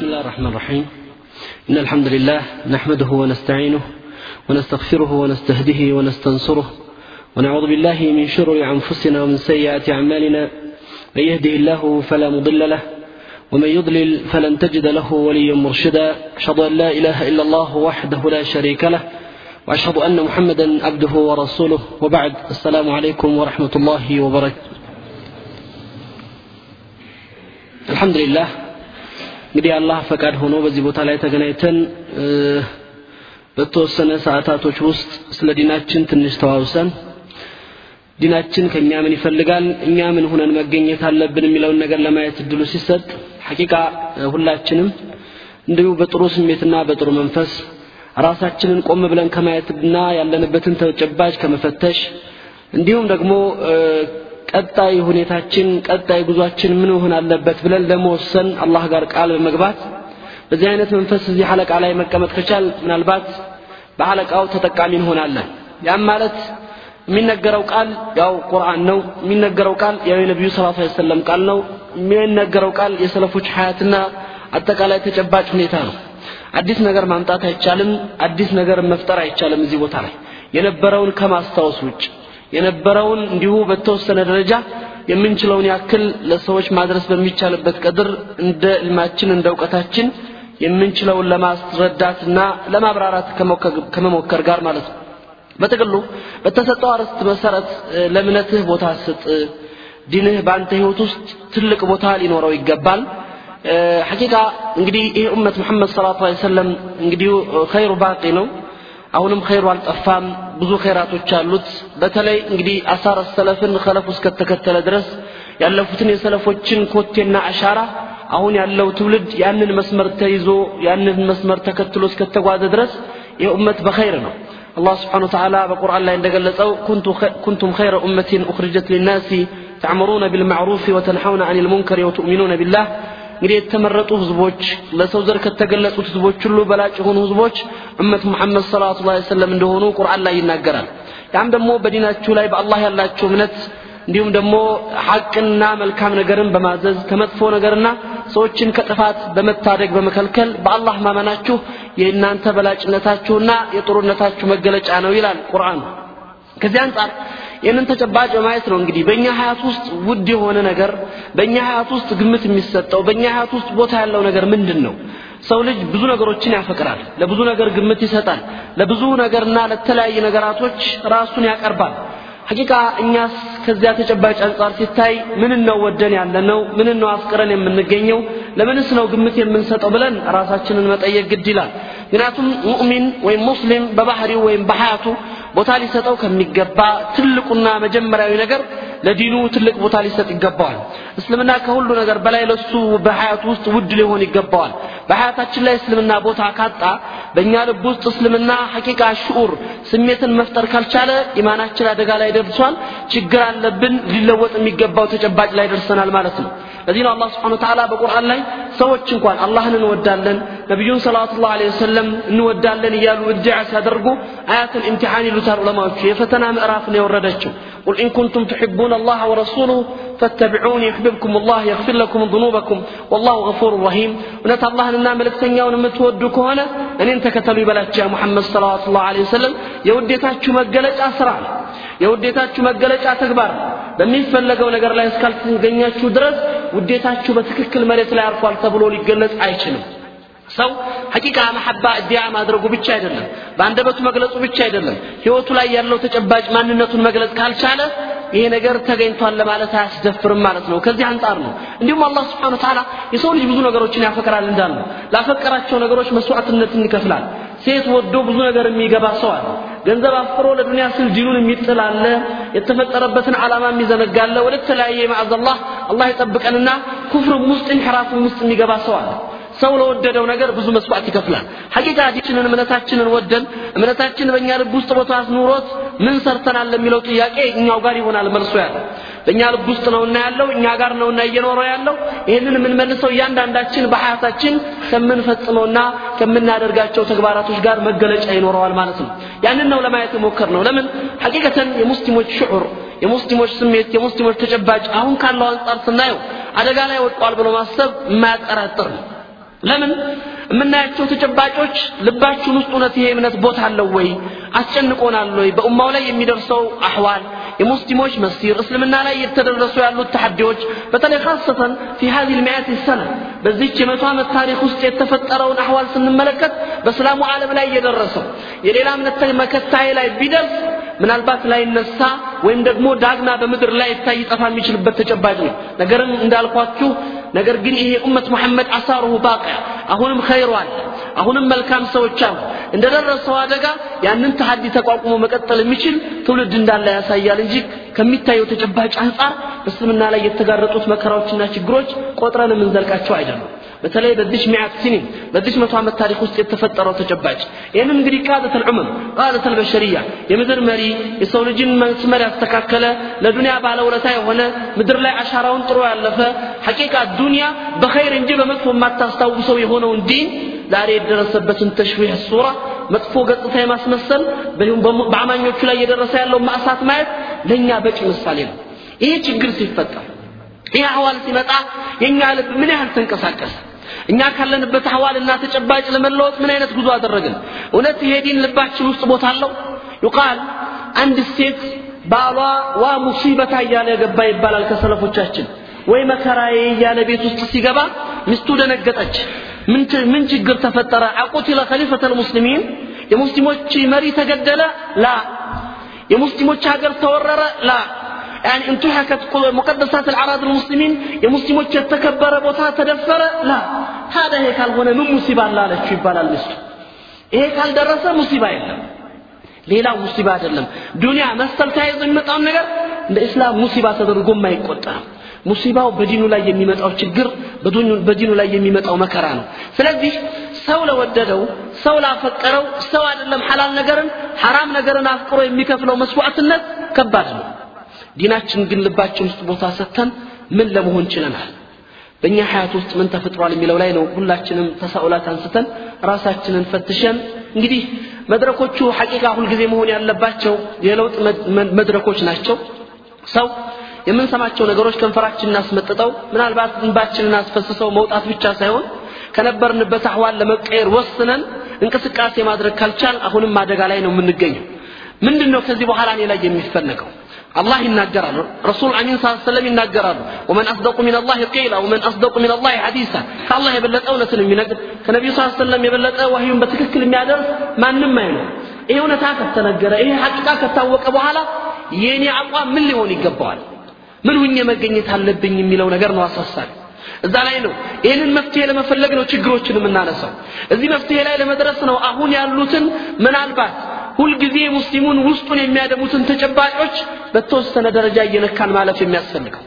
بسم الله الرحمن الرحيم. إن الحمد لله نحمده ونستعينه ونستغفره ونستهديه ونستنصره ونعوذ بالله من شرور أنفسنا ومن سيئات أعمالنا. من يهده الله فلا مضل له ومن يضلل فلن تجد له وليا مرشدا. أشهد أن لا إله إلا الله وحده لا شريك له وأشهد أن محمدا عبده ورسوله. وبعد السلام عليكم ورحمة الله وبركاته. الحمد لله እንግዲህ አላህ ፈቃድ ሆኖ በዚህ ቦታ ላይ ተገናኝተን በተወሰነ ሰዓታቶች ውስጥ ስለ ዲናችን ትንሽ ተዋውሰን ዲናችን ከእኛ ምን ይፈልጋል እኛ ምን ሁነን መገኘት አለብን የሚለውን ነገር ለማየት እድሉ ሲሰጥ ሐቂቃ ሁላችንም እንዲሁ በጥሩ ስሜትና በጥሩ መንፈስ ራሳችንን ቆም ብለን ከማየትና ያለንበትን ተጨባጭ ከመፈተሽ እንዲሁም ደግሞ ቀጣይ ሁኔታችን ቀጣይ ጉዟችን ምን መሆን አለበት ብለን ለመወሰን አላህ ጋር ቃል በመግባት በዚህ አይነት መንፈስ እዚህ ሐለቃ ላይ መቀመጥ ከቻል ምናልባት በሐለቃው ተጠቃሚ እንሆናለን። ያም ማለት የሚነገረው ቃል ያው ቁርአን ነው የሚነገረው ቃል ያው የነቢዩ ስ ላ ሰለም ቃል ነው የሚነገረው ቃል የሰለፎች ሀያትና አጠቃላይ ተጨባጭ ሁኔታ ነው። አዲስ ነገር ማምጣት አይቻልም አዲስ ነገር መፍጠር አይቻልም እዚህ ቦታ ላይ። የነበረውን ከማስታወስ ውጭ የነበረውን እንዲሁ በተወሰነ ደረጃ የምንችለውን ያክል ለሰዎች ማድረስ በሚቻልበት ቀድር እንደ ልማችን እንደ እውቀታችን የምንችለውን ለማስረዳትና ለማብራራት ከመሞከር ጋር ማለት ነው። በጥቅሉ በተሰጠው አርዕስት መሰረት ለእምነትህ ቦታ ስጥ። ዲንህ በአንተ ህይወት ውስጥ ትልቅ ቦታ ሊኖረው ይገባል። ሐቂቃ እንግዲህ ይህ ኡመት ሙሐመድ ሰለላሁ ዐለይሂ ወሰለም እንግዲህ ኸይሩ ባቂ ነው አሁንም ኸይሩ አልጠፋም። ብዙ ኸይራቶች አሉት። በተለይ እንግዲህ አሳር ሰለፍን ከለፉ እስከተከተለ ድረስ ያለፉትን የሰለፎችን ኮቴና አሻራ አሁን ያለው ትውልድ ያንን መስመር ተይዞ ያንን መስመር ተከትሎ እስከተጓዘ ድረስ ይህ ኡመት በኸይር ነው። አላህ ስብሓን ወተዓላ በቁርአን ላይ እንደገለጸው ኩንቱም ኸይረ ኡመትን ኡኽርጀት ሊናሲ ተዕምሩነ ቢልማዕሩፍ ወተንሐውነ አን ልሙንከር ወትኡሚኑነ ቢላህ እንግዲህ የተመረጡ ህዝቦች ለሰው ዘር ከተገለጹት ህዝቦች ሁሉ በላጭ የሆኑ ህዝቦች እመት ሙሐመድ ሰለላሁ ዐለይሂ ወሰለም እንደሆኑ ቁርአን ላይ ይናገራል። ያም ደግሞ በዲናችሁ ላይ በአላህ ያላቸው እምነት እንዲሁም ደግሞ ሐቅና መልካም ነገርን በማዘዝ ከመጥፎ ነገርና ሰዎችን ከጥፋት በመታደግ በመከልከል በአላህ ማመናችሁ የእናንተ በላጭነታችሁና የጥሩነታችሁ መገለጫ ነው ይላል ቁርአን ከዚህ አንጻር ይህንን ተጨባጭ በማየት ነው እንግዲህ በእኛ ሀያት ውስጥ ውድ የሆነ ነገር በእኛ ሀያት ውስጥ ግምት የሚሰጠው በእኛ ሀያት ውስጥ ቦታ ያለው ነገር ምንድን ነው ሰው ልጅ ብዙ ነገሮችን ያፈቅራል ለብዙ ነገር ግምት ይሰጣል ለብዙ ነገርና ለተለያየ ነገራቶች ራሱን ያቀርባል። ሐቂቃ እኛስ ከዚያ ተጨባጭ አንጻር ሲታይ ምን ነው ወደን ያለ ነው ምን ነው አፍቅረን የምንገኘው ለምንስ ነው ግምት የምንሰጠው ብለን ራሳችንን መጠየቅ ግድ ይላል። ምክንያቱም ሙእሚን ወይም ሙስሊም በባህሪው ወይም በሀያቱ ቦታ ሊሰጠው ከሚገባ ትልቁና መጀመሪያዊ ነገር ለዲኑ ትልቅ ቦታ ሊሰጥ ይገባዋል። እስልምና ከሁሉ ነገር በላይ ለሱ በሀያቱ ውስጥ ውድ ሊሆን ይገባዋል። በሀያታችን ላይ እስልምና ቦታ ካጣ በእኛ ልብ ውስጥ እስልምና ሐቂቃ ሽዑር ስሜትን መፍጠር ካልቻለ ኢማናችን አደጋ ላይ ደርሷል። ችግር አለብን ሊለወጥ የሚገባው ተጨባጭ ላይ ደርሰናል ማለት ነው። ለዚህ ነው አላህ ስብሓን በቁርአን ላይ ሰዎች እንኳን አላህን እንወዳለን ነቢዩን ሰላቱ ላ ለ ወሰለም እንወዳለን እያሉ እድዓ ሲያደርጉ አያትን ኢምቲሓን ይሉታል ዑለማዎቹ የፈተና ምዕራፍ ነው የወረደችው ቁል ኢን ኩንቱም ትሕቡን አላህ ወረሱሉሁ فاتبعوني يحببكم الله يغفر لكم ذنوبكم والله غفور رحيم ونت الله لنا ملكتنيا ونمتودك هنا أن انت كتلوا بلاتك يا محمد صلى الله عليه وسلم يوديتاك مقلج أسرع የውዴታችሁ መገለጫ ተግባር በሚፈለገው ነገር ላይ እስካልተገኛችሁ ድረስ ውዴታችሁ በትክክል መሬት ላይ አርፏል ተብሎ ሊገለጽ አይችልም ሰው ሐቂቃ መሐባ እዲያ ማድረጉ ብቻ አይደለም በአንደበቱ መግለጹ ብቻ አይደለም ህይወቱ ላይ ያለው ተጨባጭ ማንነቱን መግለጽ ካልቻለ ይሄ ነገር ተገኝቷል ለማለት አያስደፍርም ማለት ነው። ከዚህ አንጻር ነው። እንዲሁም አላህ ስብሓን ተዓላ የሰው ልጅ ብዙ ነገሮችን ያፈቅራል እንዳል ነው ላፈቀራቸው ነገሮች መስዋዕትነትን ይከፍላል። ሴት ወዶ ብዙ ነገር የሚገባ ሰው አለ። ገንዘብ አፍሮ ለዱንያ ስል ዲኑን የሚጥል አለ። የተፈጠረበትን ዓላማ የሚዘነጋለ ወደ ተለያየ ማዕዘላህ አላህ ይጠብቀንና ኩፍርም ውስጥ እንሕራፍም ውስጥ የሚገባ ሰው አለ። ሰው ለወደደው ነገር ብዙ መስዋዕት ይከፍላል። ሐቂቃ ዲችንን እምነታችንን ወደን እምነታችን በእኛ ልብ ውስጥ ቦታ ኑሮት ምን ሰርተናል ለሚለው ጥያቄ እኛው ጋር ይሆናል መልሶ ያለው በእኛ ልብ ውስጥ ነውና ያለው እኛ ጋር ነውና እየኖረው ያለው። ይህንን የምንመልሰው እያንዳንዳችን በሀያታችን ከምንፈጽመውና ከምናደርጋቸው ተግባራቶች ጋር መገለጫ ይኖረዋል ማለት ነው። ያንን ነው ለማየት የሞከር ነው ለምን? ሐቂቀተን የሙስሊሞች ሽዑር የሙስሊሞች ስሜት የሙስሊሞች ተጨባጭ አሁን ካለው አንጻር ስናየው አደጋ ላይ ወድቋል ብሎ ማሰብ የማያጠራጥር ነው። ለምን የምናያቸው ተጨባጮች ልባችን ውስጥ እውነት ይሄ እምነት ቦታ አለው ወይ? አስጨንቆናል ወይ? በኡማው ላይ የሚደርሰው አህዋል የሙስሊሞች መሲር እስልምና ላይ የተደረሱ ያሉት ተሐዲዎች በተለይ ካሰተን ፊ ሀዚህ ልሚያት ሰነ በዚች የመቶ ዓመት ታሪክ ውስጥ የተፈጠረውን አህዋል ስንመለከት በእስላሙ ዓለም ላይ የደረሰው የሌላ እምነት መከታይ ላይ ቢደርስ ምናልባት ላይነሳ ወይም ደግሞ ዳግማ በምድር ላይ ይታይ ጠፋ የሚችልበት ተጨባጭ ነው። ነገርም እንዳልኳችሁ ነገር ግን ይሄ ኡመት መሐመድ አሳሩሁ ባቂያ አሁንም ኸይሩ አለ አሁንም መልካም ሰዎች አሉ። እንደደረሰው አደጋ ያንን ተሐዲ ተቋቁሞ መቀጠል የሚችል ትውልድ እንዳለ ያሳያል እንጂ ከሚታየው ተጨባጭ አንጻር በእስልምና ላይ የተጋረጡት መከራዎችና ችግሮች ቆጥረን የምንዘልቃቸው አይደሉም በተለይ በዚች ሚዓት ሲኒን በዚች መቶ ዓመት ታሪክ ውስጥ የተፈጠረው ተጨባጭ። ይህንን እንግዲህ ቃደት አልዑመም ቃደት አልበሸሪያ የምድር መሪ የሰው ልጅን መስመር ያስተካከለ ለዱንያ ባለውለታ የሆነ ምድር ላይ አሻራውን ጥሮ ያለፈ ሐቂቃ ዱንያ በኸይር እንጂ በመጥፎ የማታስታውሰው የሆነውን ዲን ዛሬ የደረሰበትን ተሽዊህ ሱራ መጥፎ ገጽታ የማስመሰል በአማኞቹ ላይ እየደረሰ ያለው ማእሳት ማየት ለእኛ በቂ ምሳሌ ነው። ይሄ ችግር ሲፈጠር ይህ አህዋል ሲመጣ የእኛ ልብ ምን ያህል ተንቀሳቀሰ እኛ ካለንበት አህዋልና ተጨባጭ ለመለወጥ ምን አይነት ጉዞ አደረግን? እውነት ይሄ ዲን ልባችን ውስጥ ቦታ አለው? ዩቃል አንድ ሴት ባሏ ዋ ሙሲበታ እያለ ገባ ይባላል ከሰለፎቻችን። ወይ መከራዬ እያለ ቤት ውስጥ ሲገባ ሚስቱ ደነገጠች። ምን ችግር ተፈጠረ? አቁቲለ ከሊፈተ ልሙስሊሚን የሙስሊሞች መሪ ተገደለ? ላ። የሙስሊሞች ሀገር ተወረረ? ላ يعني انتهكت مقدسات الأعراض المسلمين يا مسلمون يتكبر بوتا تدفر لا هذا هيك هنا من مصيبة لا لا شو يبالا المسلم هيك هل درس مصيبة የለም ሌላው ሙሲባ አይደለም ዱንያ መሰል ተያይዞ የሚመጣውን ነገር እንደ እስላም ሙሲባ ተደርጎ አይቆጠርም ሙሲባው በዲኑ ላይ የሚመጣው ችግር በዲኑ ላይ የሚመጣው መከራ ነው ስለዚህ ሰው ለወደደው ሰው ላፈቀረው ሰው አይደለም ሐላል ነገርን ሐራም ነገርን አፍቅሮ የሚከፍለው መስዋዕትነት ከባድ ነው ዲናችን ግን ልባችን ውስጥ ቦታ ሰጥተን ምን ለመሆን ችለናል? በእኛ ሀያት ውስጥ ምን ተፈጥሯል የሚለው ላይ ነው ሁላችንም ተሳኡላት አንስተን ራሳችንን ፈትሸን እንግዲህ መድረኮቹ ሐቂቃ ሁልጊዜ መሆን ያለባቸው የለውጥ መድረኮች ናቸው። ሰው የምንሰማቸው ነገሮች ከንፈራችንን አስመጥጠው ምናልባት እንባችንን አስፈስሰው መውጣት ብቻ ሳይሆን ከነበርንበት አህዋል ለመቀየር ወስነን እንቅስቃሴ ማድረግ ካልቻል አሁንም አደጋ ላይ ነው የምንገኘው። ምንድን ነው ከዚህ በኋላ እኔ ላይ የሚፈለገው አላህ ይናገራሉ ረሱል አሚን ስ ሰለም ይናገራሉ ወመን አስደቁ ምን ላ ቂላ ወመን አስደቁ ምን ላ ሐዲሳ ከአላህ የበለጠ እውነትን የሚነግር ከነቢዩ ስ ሰለም የበለጠ ዋህዩን በትክክል የሚያደርስ ማንም አይኖር። ይህ እውነታ ከተነገረ ይሄ ሐቂቃ ከታወቀ በኋላ የእኔ አቋም ምን ሊሆን ይገባዋል? ምን ሁኜ መገኘት አለብኝ የሚለው ነገር ነው አሳሳቢ። እዛ ላይ ነው ይህንን መፍትሄ ለመፈለግ ነው ችግሮችን የምናነሳው። እዚህ መፍትሄ ላይ ለመድረስ ነው አሁን ያሉትን ምናልባት ሁልጊዜ ሙስሊሙን ውስጡን የሚያደሙትን ተጨባጮች በተወሰነ ደረጃ እየነካን ማለፍ የሚያስፈልገው።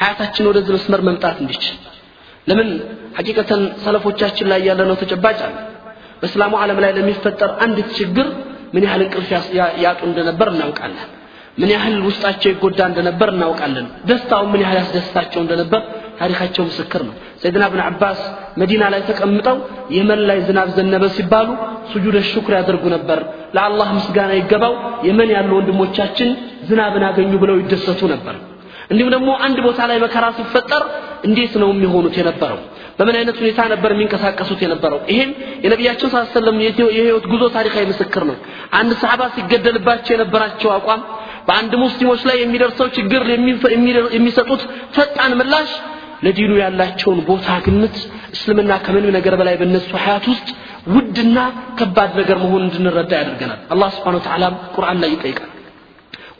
ሀያታችን ወደዚህ መስመር መምጣት እንዲችል። ለምን? ሐቂቀተን ሰለፎቻችን ላይ ያለነው ተጨባጭ አለ። በእስላሙ ዓለም ላይ ለሚፈጠር አንዲት ችግር ምን ያህል እንቅልፍ ያጡ እንደነበር እናውቃለን። ምን ያህል ውስጣቸው ይጎዳ እንደነበር እናውቃለን። ደስታውን ምን ያህል ያስደስታቸው እንደነበር ታሪካቸው ምስክር ነው። ሰይድና ብን አባስ መዲና ላይ ተቀምጠው የመን ላይ ዝናብ ዘነበ ሲባሉ ሱጁደ ሽኩር ያደርጉ ነበር። ለአላህ ምስጋና ይገባው። የመን ያሉ ወንድሞቻችን ዝናብን አገኙ ብለው ይደሰቱ ነበር። እንዲሁም ደግሞ አንድ ቦታ ላይ መከራ ሲፈጠር እንዴት ነው የሚሆኑት የነበረው? በምን አይነት ሁኔታ ነበር የሚንቀሳቀሱት የነበረው? ይሄን የነቢያችን ስ የህይወት ጉዞ ታሪካዊ ምስክር ነው። አንድ ሰሓባ ሲገደልባቸው የነበራቸው አቋም በአንድ ሙስሊሞች ላይ የሚደርሰው ችግር የሚሰጡት ፈጣን ምላሽ ለዲኑ ያላቸውን ቦታ ግምት እስልምና ከምንም ነገር በላይ በእነሱ ሀያት ውስጥ ውድና ከባድ ነገር መሆን እንድንረዳ ያደርገናል። አላህ ስብሓን ተላም ቁርአን ላይ ይጠይቃል።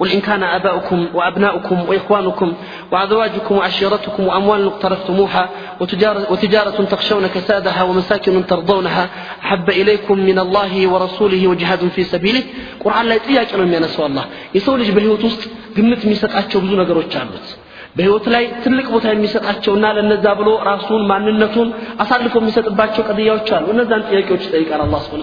قل إن كان آباؤكم وأبناؤكم وإخوانكم وأزواجكم وعشيرتكم وأموال اقترفتموها وتجارة, وتجارة تخشون كسادها ومساكن ترضونها أحب إليكم من الله ورسوله وجهاد في سبيله قرآن لا يتياك أنا من الله يسولج بالهوت قمت ميسات أتشو بزونا قروت በህይወት ላይ ትልቅ ቦታ የሚሰጣቸውና ለነዛ ብሎ ራሱን ማንነቱን አሳልፎ የሚሰጥባቸው ቀድያዎች አሉ። እነዛን ጥያቄዎች ይጠይቃል አላህ ስብን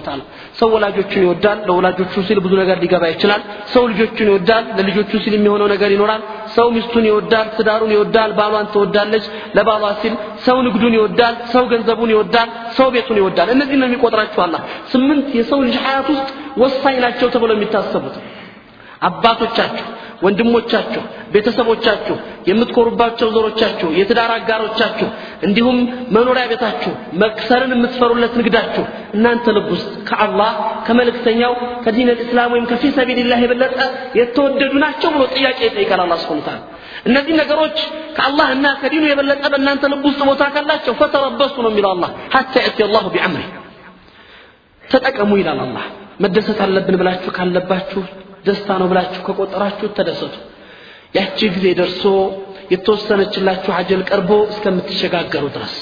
ሰው ወላጆቹን ይወዳል ለወላጆቹ ሲል ብዙ ነገር ሊገባ ይችላል። ሰው ልጆቹን ይወዳል ለልጆቹ ሲል የሚሆነው ነገር ይኖራል። ሰው ሚስቱን ይወዳል ትዳሩን ይወዳል ባሏን ትወዳለች ለባሏ ሲል ሰው ንግዱን ይወዳል ሰው ገንዘቡን ይወዳል ሰው ቤቱን ይወዳል። እነዚህ ነው የሚቆጥራቸው አላህ። ስምንት የሰው ልጅ ሀያት ውስጥ ወሳኝ ናቸው ተብሎ የሚታሰቡት አባቶቻችሁ ወንድሞቻችሁ ቤተሰቦቻችሁ የምትኮሩባቸው ዘሮቻችሁ የትዳር አጋሮቻችሁ እንዲሁም መኖሪያ ቤታችሁ መክሰርን የምትፈሩለት ንግዳችሁ እናንተ ልብ ውስጥ ከአላህ ከመልእክተኛው ከዲን ልእስላም ወይም ከፊ ሰቢልላህ የበለጠ የተወደዱ ናቸው ብሎ ጥያቄ ይጠይቃል አላ ስብን ታላ እነዚህ ነገሮች ከአላህ እና ከዲኑ የበለጠ በእናንተ ልብ ውስጥ ቦታ ካላቸው ፈተረበሱ ነው የሚለው አላህ። ሐታ የእቲ አላሁ ቢአምሪ ተጠቀሙ ይላል አላህ። መደሰት አለብን ብላችሁ ካለባችሁ ደስታ ነው ብላችሁ ከቆጠራችሁ ተደሰቱ። ያቺ ጊዜ ደርሶ የተወሰነችላችሁ አጀል ቀርቦ እስከምትሸጋገሩ ድረስ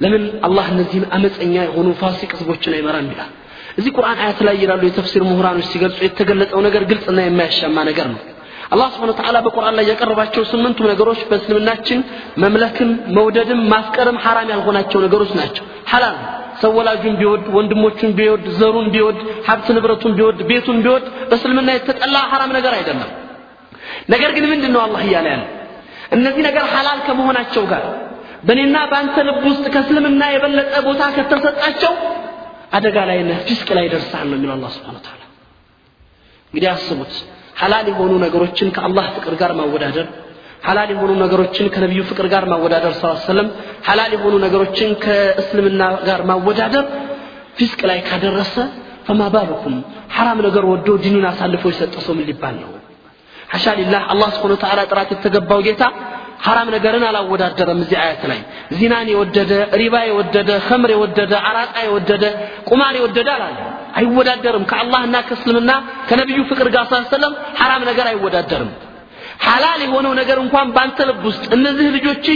ለምን አላህ እነዚህን አመፀኛ የሆኑ ፋሲቅ ህዝቦችን አይመራም ይላል? እዚህ ቁርአን አያት ላይ ይላሉ የተፍሲር ምሁራኖች ሲገልጹ የተገለጸው ነገር ግልጽና የማያሻማ ነገር ነው። አላህ ስብሓን ተዓላ በቁርአን ላይ ያቀረባቸው ስምንቱ ነገሮች በእስልምናችን መምለክም መውደድም ማፍቀርም ሐራም ያልሆናቸው ነገሮች ናቸው። ሐላል ሰው ወላጁን ቢወድ ወንድሞቹን ቢወድ ዘሩን ቢወድ ሀብት ንብረቱን ቢወድ ቤቱን ቢወድ በእስልምና የተጠላ ሐራም ነገር አይደለም። ነገር ግን ምንድን ነው አላህ እያለ ያለ እነዚህ ነገር ሐላል ከመሆናቸው ጋር በእኔና በአንተ ልብ ውስጥ ከእስልምና የበለጠ ቦታ ከተሰጣቸው አደጋ ላይ ነህ ፊስቅ ላይ ደርሳል ነው የሚለው አላህ ስብሓን ተዓላ እንግዲህ አስቡት ሐላል የሆኑ ነገሮችን ከአላህ ፍቅር ጋር ማወዳደር ሐላል የሆኑ ነገሮችን ከነቢዩ ፍቅር ጋር ማወዳደር ስ ሰለም ሐላል የሆኑ ነገሮችን ከእስልምና ጋር ማወዳደር ፊስቅ ላይ ካደረሰ ፈማ ባሉኩም ሐራም ነገር ወዶ ዲኑን አሳልፎ የሰጠ ሰው ምን ሊባል ነው? ሐሻ አላህ ስብሓን ተዓላ ጥራት የተገባው ጌታ ሐራም ነገርን አላወዳደረም እዚህ አያት ላይ። ዚናን የወደደ ሪባ የወደደ ኸምር የወደደ አራጣ የወደደ ቁማር የወደደ አላለ አይወዳደርም። ከአላህና ከእስልምና ከነቢዩ ፍቅር ጋር ሰለም ሐራም ነገር አይወዳደርም ሐላል የሆነው ነገር እንኳን በአንተ ልብ ውስጥ እነዚህ ልጆች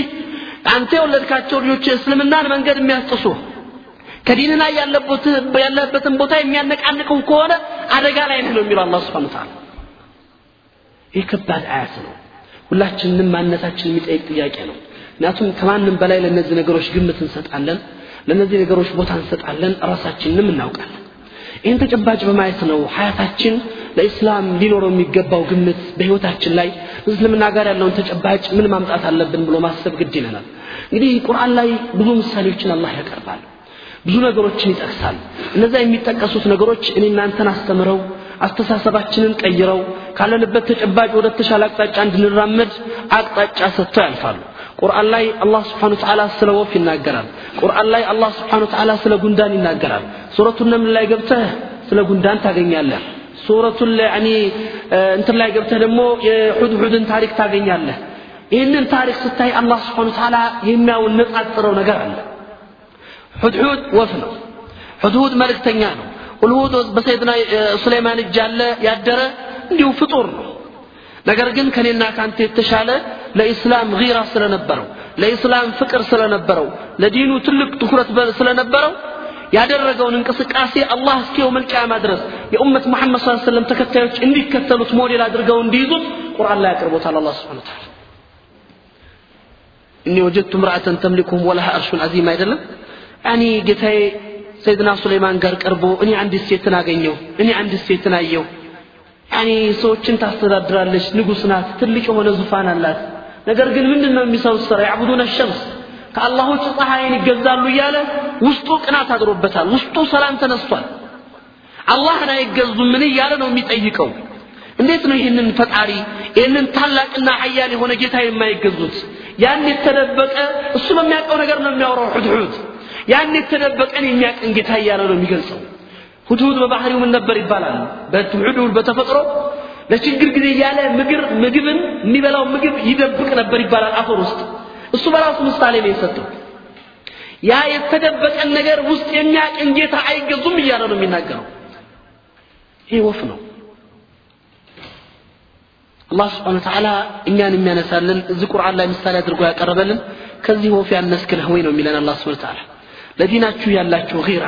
አንተ የወለድካቸው ልጆች እስልምናን መንገድ የሚያስጥሱ ከዲንና ያለበትን ቦታ የሚያነቃንቁ ከሆነ አደጋ ላይ ነህ ነው የሚለው አላህ ስብሓን ተዓላ ይህ ከባድ አያት ነው። ሁላችንንም ማንነታችን የሚጠይቅ ጥያቄ ነው። ምክንያቱም ከማንም በላይ ለእነዚህ ነገሮች ግምት እንሰጣለን ለእነዚህ ነገሮች ቦታ እንሰጣለን ራሳችንንም እናውቃለን ይህን ተጨባጭ በማየት ነው ሀያታችን ለኢስላም ሊኖረው የሚገባው ግምት በህይወታችን ላይ እስልምና ጋር ያለውን ተጨባጭ ምን ማምጣት አለብን ብሎ ማሰብ ግድ ይለናል። እንግዲህ ቁርአን ላይ ብዙ ምሳሌዎችን አላህ ያቀርባል ብዙ ነገሮችን ይጠቅሳል። እነዛ የሚጠቀሱት ነገሮች እኔ እናንተን አስተምረው አስተሳሰባችንን ቀይረው ካለንበት ተጨባጭ ወደ ተሻለ አቅጣጫ እንድንራመድ አቅጣጫ ሰጥተው ያልፋሉ። ቁርአን ላይ አላህ ስብሓን ተዓላ ስለ ወፍ ይናገራል። ቁርአን ላይ አላህ ስብሓን ተዓላ ስለ ጉንዳን ይናገራል። ሱረቱ ነምል ላይ ገብተህ ስለ ጉንዳን ታገኛለህ። ሱረቱ ያኒ እንትን ላይ ገብተህ ደግሞ የሑድሑድን ታሪክ ታገኛለህ። ይህንን ታሪክ ስታይ አላህ ስብሓን ተዓላ የሚያውነጻጽረው ነገር አለ። ሑድሑድ ወፍ ነው። ሑድሑድ መልእክተኛ ነው። ሁልሁድ በሰይድና ሱሌማን እጅ ያለ ያደረ እንዲሁ ፍጡር። ነው ነገር ግን ከኔና ካንተ የተሻለ ለኢስላም ጊራ ስለነበረው ለኢስላም ፍቅር ስለነበረው ለዲኑ ትልቅ ትኩረት ስለነበረው ያደረገውን እንቅስቃሴ አላህ እስከ የውመል ቂያማ ድረስ የኡመት መሐመድ ስ ሰለም ተከታዮች እንዲከተሉት ሞዴል አድርገው እንዲይዙት ቁርአን ላይ አቅርቦታል አላህ ስብሓን ታላ እኒ ወጀድቱ ምርአተን ተምሊኩም ወለሃ አርሹን አዚም አይደለም። ያኒ ጌታዬ ሰይድና ሱሌማን ጋር ቀርቦ እኔ አንዲት ሴትን አገኘው እኔ አንዲት ሴትን አየው ያኒ ሰዎችን ታስተዳድራለች። ንጉስ ናት ትልቅ የሆነ ዙፋን አላት። ነገር ግን ምንድን ነው የሚሰሩት? ስራ ያዕቡዱነ ሸምስ ከአላህ ውጭ ፀሐይን ይገዛሉ እያለ ውስጡ ቅናት አድሮበታል። ውስጡ ሰላም ተነስቷል። አላህን አይገዙም ምን እያለ ነው የሚጠይቀው? እንዴት ነው ይህንን ፈጣሪ ይህንን ታላቅና ሀያል የሆነ ጌታ የማይገዙት? ያን የተደበቀ እሱ በሚያውቀው ነገር ነው የሚያወራው። ሁድሁድ ያን የተደበቀን የሚያቀን ጌታ እያለ ነው የሚገልጸው ሁድሁድ በባህሪው ምን ነበር ይባላል? በሁድሁድ በተፈጥሮ ለችግር ጊዜ እያለ ምግብን የሚበላው ምግብ ይደብቅ ነበር ይባላል አፈር ውስጥ። እሱ በራሱ ምሳሌ ነው የሰጠው። ያ የተደበቀን ነገር ውስጥ የሚያቀን ጌታ አይገዙም እያለ ነው የሚናገረው። ይህ ወፍ ነው። አላህ ስብሓን ተዓላ እኛን የሚያነሳልን እዚህ ቁርአን ላይ ምሳሌ አድርጎ ያቀረበልን ከዚህ ወፍ ያነስክ ነህ ወይ ነው የሚለን አላህ ስብሓን ተዓላ ለዲናችሁ ያላችሁ ጊራ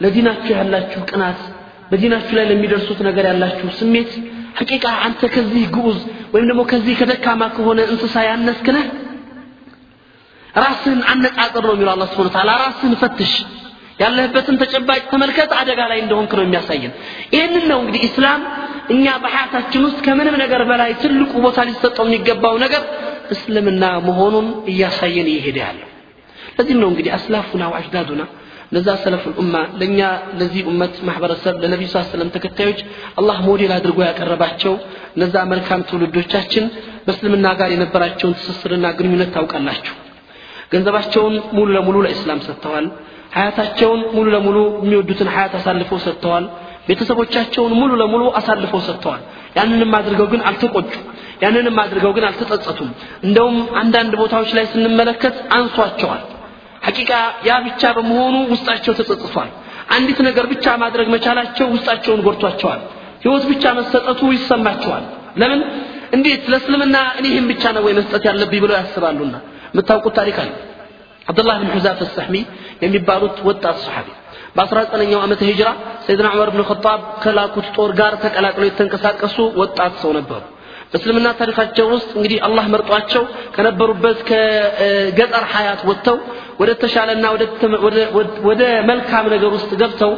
ለዲናችሁ ያላችሁ ቅናት በዲናችሁ ላይ ለሚደርሱት ነገር ያላችሁ ስሜት ሐቂቃ አንተ ከዚህ ግዑዝ ወይም ደግሞ ከዚህ ከደካማ ከሆነ እንስሳ ያነስክ ነህ? ራስህን አነጻጽር ነው የሚለው አላህ ስብሐ ተዓላ ራስህን ፈትሽ። ያለህበትን ተጨባጭ ተመልከት አደጋ ላይ እንደሆንክ ነው የሚያሳየን። ይህንን ነው እንግዲህ ኢስላም እኛ በሐያታችን ውስጥ ከምንም ነገር በላይ ትልቁ ቦታ ሊሰጠው የሚገባው ነገር እስልምና መሆኑን እያሳየን እየሄደ ያለው። ለዚህም ነው እንግዲህ አስላፉና ወአጅዳዱና እነዛ ሰለፉል ኡማ ለእኛ ለዚህ ኡመት ማህበረሰብ ለነቢዩ ስ ሰለም ተከታዮች አላህ ሞዴል አድርጎ ያቀረባቸው እነዛ መልካም ትውልዶቻችን በእስልምና ጋር የነበራቸውን ትስስርና ግንኙነት ታውቃላችሁ። ገንዘባቸውን ሙሉ ለሙሉ ለእስላም ሰጥተዋል። ሀያታቸውን ሙሉ ለሙሉ የሚወዱትን ሀያት አሳልፈው ሰጥተዋል። ቤተሰቦቻቸውን ሙሉ ለሙሉ አሳልፈው ሰጥተዋል። ያንንም አድርገው ግን አልተቆጩ ያንንም አድርገው ግን አልተጸጸቱም። እንደውም አንዳንድ ቦታዎች ላይ ስንመለከት አንሷቸዋል ሐቂቃ ያ ብቻ በመሆኑ ውስጣቸው ተጸጽቷል አንዲት ነገር ብቻ ማድረግ መቻላቸው ውስጣቸውን ጎድቷቸዋል። ህይወት ብቻ መሰጠቱ ይሰማቸዋል። ለምን? እንዴት? ለእስልምና እኔ ይህን ብቻ ነው ወይ መስጠት ያለብኝ ብለው ያስባሉና። የምታውቁት ታሪክ አለ። አብዱላህ ብን ሑዛፍ ሰሕሚ የሚባሉት ወጣት ሰሓቢ በ19ኛው ዓመተ ሂጅራ ሰይድና ዑመር ብን ኸጣብ ከላኩት ጦር ጋር ተቀላቅለው የተንቀሳቀሱ ወጣት ሰው ነበሩ በእስልምና ታሪካቸው ውስጥ እንግዲህ አላህ መርጧቸው ከነበሩበት ከገጠር ሀያት ወጥተው ወደ ተሻለና ወደ መልካም ነገር ውስጥ ገብተው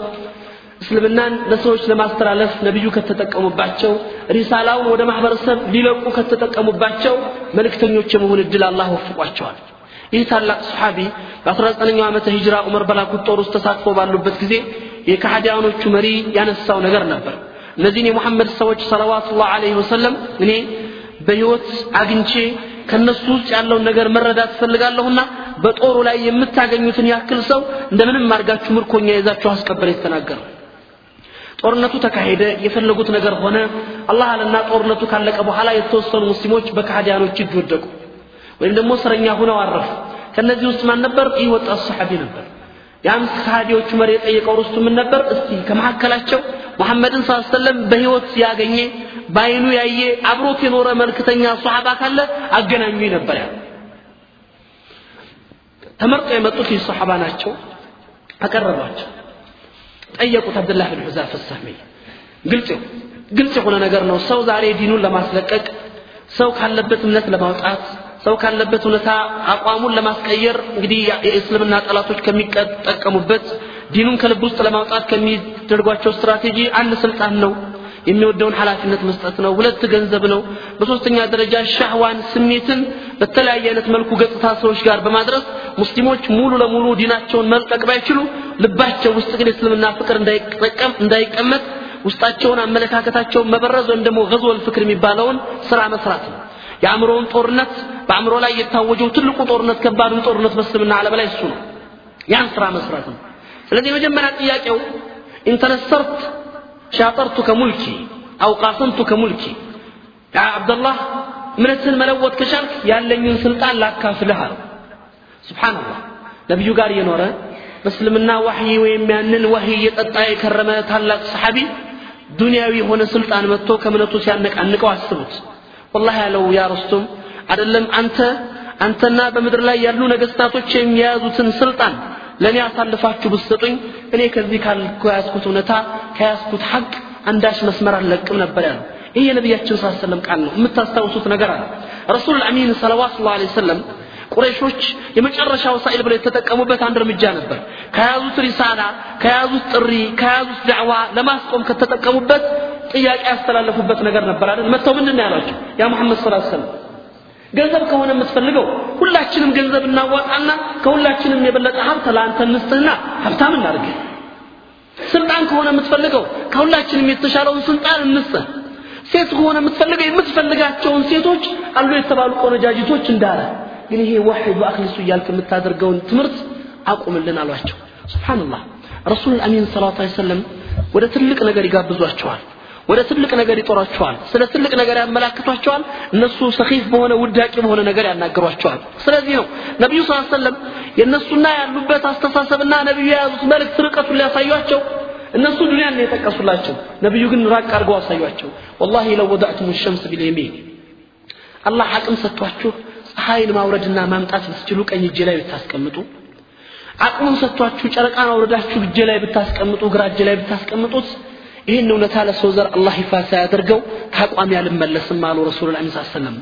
እስልምናን ለሰዎች ለማስተላለፍ ነቢዩ ከተጠቀሙባቸው ሪሳላውን ወደ ማህበረሰብ ሊለቁ ከተጠቀሙባቸው መልእክተኞች የመሆን እድል አላህ ወፍቋቸዋል። ይህ ታላቅ ሰሓቢ በ19ኛው ዓመተ ሂጅራ ዑመር በላኩት ጦር ውስጥ ተሳትፎ ባሉበት ጊዜ የካህዲያኖቹ መሪ ያነሳው ነገር ነበር እነዚህን የሙሐመድ ሰዎች ሰለዋቱላህ ዐለይሂ ወሰለም እኔ በህይወት አግኝቼ ከነሱ ውስጥ ያለውን ነገር መረዳት ፈልጋለሁና በጦሩ ላይ የምታገኙትን ያክል ሰው እንደምንም አድርጋችሁ ምርኮኛ ይዛችሁ አስቀበል የተናገረው ጦርነቱ ተካሄደ የፈለጉት ነገር ሆነ። አላህ አለና ጦርነቱ ካለቀ በኋላ የተወሰኑ ሙስሊሞች በካህዲያኖች እጅ ወደቁ። ወይም ደግሞ እስረኛ ሁነው አረፉ። ከነዚህ ውስጥ ማን ነበር? ይህ ወጣት ሰሓቢ ነበር። ያም ከሃዲዎቹ መሪ የጠየቀው ርስቱ ምን ነበር? እስቲ ከመካከላቸው ሙሐመድን ስ ሰለም በህይወት ያገኘ በአይኑ ያየ አብሮት የኖረ መልክተኛ ሶሓባ ካለ አገናኙ ነበር ያለ ተመርጠው የመጡት ይህ ሶሓባ ናቸው። አቀረቧቸው። ጠየቁት አብድላህ ብን ሑዛፍ ሰህሚ ግልጽ ግልጽ የሆነ ነገር ነው። ሰው ዛሬ ዲኑን ለማስለቀቅ ሰው ካለበት እምነት ለማውጣት ሰው ካለበት እውነታ አቋሙን ለማስቀየር እንግዲህ የእስልምና ጠላቶች ከሚጠቀሙበት ዲኑን ከልብ ውስጥ ለማውጣት ከሚደርጓቸው ስትራቴጂ አንድ ስልጣን ነው። የሚወደውን ኃላፊነት መስጠት ነው። ሁለት ገንዘብ ነው። በሶስተኛ ደረጃ شهوة ን ስሜትን በተለያየ አይነት መልኩ ገጽታ ሰዎች ጋር በማድረስ ሙስሊሞች ሙሉ ለሙሉ ዲናቸውን መልቀቅ ባይችሉ ልባቸው ውስጥ ግን የእስልምና ፍቅር እንዳይጠቀም እንዳይቀመጥ ውስጣቸውን አመለካከታቸውን መበረዝ ወይም ደግሞ غزو الفكر የሚባለውን ስራ መስራት ነው። የአእምሮውን ጦርነት በአእምሮ ላይ የታወጀው ትልቁ ጦርነት ከባዱን ጦርነት በእስልምና ዓለም ላይ እሱ ነው። ያን ስራ መስራት ነው ስለዚህ የመጀመሪያ ጥያቄው إن تنصرت شاطرتك ملكي أو قاسمتك ملكي። አብደላህ እምነትህን መለወጥ ከቻልክ ያለኝን ስልጣን ላካፍልህ አለው። ስብሓንላህ ነቢዩ ጋር እየኖረ በእስልምና ዋህይ ወይም ያንን ዋህይ እየጠጣ የከረመ ታላቅ ሰሓቢ ዱንያዊ የሆነ ስልጣን መጥቶ ከእምነቱ ሲያነቃንቀው አስቡት። ወላህ ያለው ያ ረስቱም አይደለም አንተ አንተና በምድር ላይ ያሉ ነገስታቶች የሚያዙትን ስልጣን ለእኔ አሳልፋችሁ ብትሰጡኝ እኔ ከዚህ ከያዝኩት እውነታ ከያዝኩት ሐቅ አንዳች መስመር አልለቅም ነበር ያለው። ይህ የነቢያችን ስ ሰለም ቃል ነው። የምታስታውሱት ነገር አለ። ረሱል አሚን ሰለዋት ላ ሰለም ቁረይሾች የመጨረሻው ሳኢል ብለው የተጠቀሙበት አንድ እርምጃ ነበር። ከያዙት ሪሳላ ከያዙት ጥሪ ከያዙት ዳዕዋ ለማስቆም ከተጠቀሙበት ጥያቄ ያስተላለፉበት ነገር ነበር አይደል? መጥተው ምንድን ነው ያሏቸው? ያ ሙሐመድ ስ ሰለም ገንዘብ ከሆነ የምትፈልገው ሁላችንም ገንዘብ እናዋጣና ከሁላችንም የበለጠ ሀብት ለአንተ እንስጥህና ሀብታም እናድርግ። ስልጣን ከሆነ የምትፈልገው ከሁላችንም የተሻለውን ስልጣን እንስጥህ። ሴት ከሆነ የምትፈልገው የምትፈልጋቸውን ሴቶች አሉ የተባሉ ቆነጃጅቶች እንዳለ። ግን ይሄ ዋሂድ ወአክሊሱ እያልክ የምታደርገውን ትምህርት አቁምልን አሏቸው። ስብሓንላህ ረሱል አሚን ሰላት ሰለም ወደ ትልቅ ነገር ይጋብዟቸዋል ወደ ትልቅ ነገር ይጦራቸዋል። ስለ ትልቅ ነገር ያመላክቷቸዋል። እነሱ ሰኺፍ በሆነ ውዳቂ በሆነ ነገር ያናገሯቸዋል ስለዚህ ነው ነቢዩ ስ ሰለም የእነሱና ያሉበት አስተሳሰብና ነቢዩ የያዙት መልእክት ርቀቱን ሊያሳዩቸው እነሱ ዱንያን ነው የጠቀሱላቸው። ነቢዩ ግን ራቅ አድርገው አሳዩቸው ወላሂ ለው ወዳዕቱም ሸምስ ቢልየሚን አላህ አቅም ሰጥቷችሁ ፀሐይን ማውረድና ማምጣት ብትችሉ ቀኝ እጄ ላይ ብታስቀምጡ አቅሙን ሰጥቷችሁ ጨረቃን አውረዳችሁ እጄ ላይ ብታስቀምጡ ግራ እጄ ላይ ብታስቀምጡት ይህን እውነታ ለሰው ዘር አላህ ይፋ ሳያደርገው ከአቋሚ አልመለስም አሉ ረሱል ላ ሰለም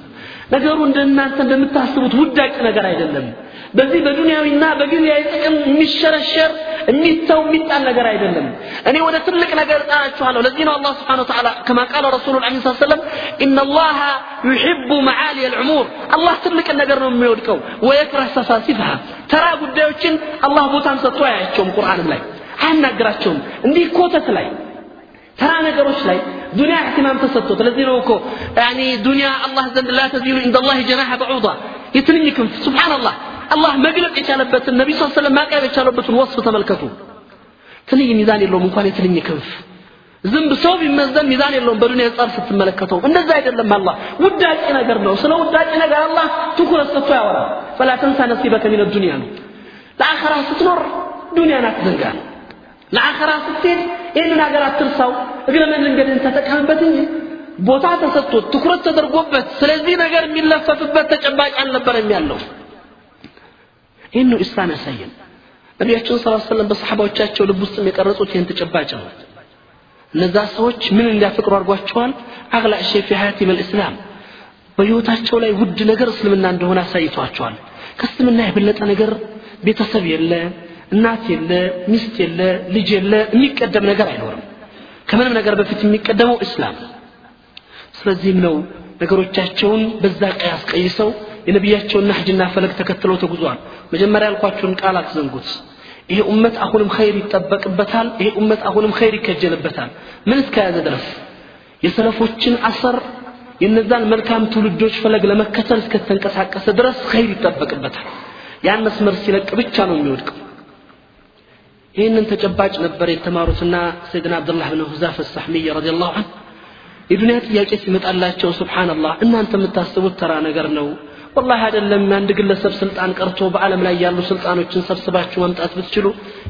ነገሩ እንደናንተ እንደምታስቡት ውዳቂ ነገር አይደለም። በዚህ በዱንያዊና በጊዜያዊ ጥቅም የሚሸረሸር የሚተው የሚጣል ነገር አይደለም። እኔ ወደ ትልቅ ነገር እጣናችኋለሁ ለዚህ ነው አላህ ስብሓን ወተዓላ ከማ ቃለ ረሱሉ ላ ሰለም ኢነላሃ ዩሕቡ መዓሊ ልዕሙር አላህ ትልቅን ነገር ነው የሚወድቀው። ወየክረህ ሰፋሲፍሃ። ተራ ጉዳዮችን አላህ ቦታን ሰጥቶ አያቸውም ቁርአንም ላይ አያናግራቸውም። እንዲህ ኮተት ላይ ተራ ነገሮች ላይ ዱንያ እህትማም ተሰጥቶት ለዚህ ነው እኮ ያኒ ዱንያ አላህ ዘንድ ላ ተዚኑ ኢንደ ላህ ጀናሐ በዑዳ የትንኝ ክንፍ ሱብሓነላህ አላህ መግለጽ የቻለበትን ነቢ ስ ሰለም ማቅረብ የቻለበትን ወስፍ ተመልከቱ ትንኝ ሚዛን የለውም እንኳን የትንኝ ክንፍ ዝንብ ሰው ቢመዘን ሚዛን የለውም በዱንያ አንጻር ስትመለከተው እንደዛ አይደለም አላህ ውዳቂ ነገር ነው ስለ ውዳቂ ነገር አላህ ትኩረት ሰጥቶ ያወራል ፈላ ተንሳ ነሲበከ ሚነ ዱንያ ነው ለአኸራ ስትኖር ዱንያን አትዘንጋ ነው ለአኸራ ስትሄድ ይህንን ሀገር አትርሳው እግረ መንገድን ተጠቀምበት እንጂ ቦታ ተሰጥቶት ትኩረት ተደርጎበት ስለዚህ ነገር የሚለፈፍበት ተጨባጭ አልነበረም ያለው። ይህን ነው ኢስላም ያሳየን። ነቢያችን ስ ሰለም በሰሓባዎቻቸው ልብ ውስጥም የቀረጹት ይህን ተጨባጭ ነው። እነዛ ሰዎች ምን እንዲያፈቅሩ አድርጓቸዋል? አግላ ሸይ ፊ ሀያቲ መልእስላም በህይወታቸው ላይ ውድ ነገር እስልምና እንደሆነ አሳይቷቸዋል። ከእስልምና የበለጠ ነገር ቤተሰብ የለ እናት የለ ሚስት የለ ልጅ የለ የሚቀደም ነገር አይኖርም። ከምንም ነገር በፊት የሚቀደመው እስላም ስለዚህም ነው ነገሮቻቸውን በዛ ቀያስ ቀይሰው የነቢያቸውን ናህጅና ፈለግ ተከትለው ተጉዟል መጀመሪያ ያልኳቸውን ቃል አትዘንጉት። ይሄ ኡመት አሁንም ኸይር ይጠበቅበታል። ይሄ ኡመት አሁንም ኸይር ይከጀልበታል። ምን እስከያዘ ድረስ? የሰለፎችን አሰር የነዛን መልካም ትውልዶች ፈለግ ለመከተል እስከተንቀሳቀሰ ድረስ ኸይር ይጠበቅበታል። ያን መስመር ሲለቅ ብቻ ነው የሚወድቀው ይህንን ተጨባጭ ነበር የተማሩትና ሰይድና አብዱላህ ብን ሁዛፍ ሳሕሚይ ረዲየላሁ ዐንሁ የዱንያ ጥያቄ ሲመጣላቸው ስብሓንላህ እናንተ የምታስቡት ተራ ነገር ነው። ወላሂ አይደለም አንድ ግለሰብ ስልጣን ቀርቶ በዓለም ላይ ያሉ ስልጣኖችን ሰብስባችሁ ማምጣት ብትችሉ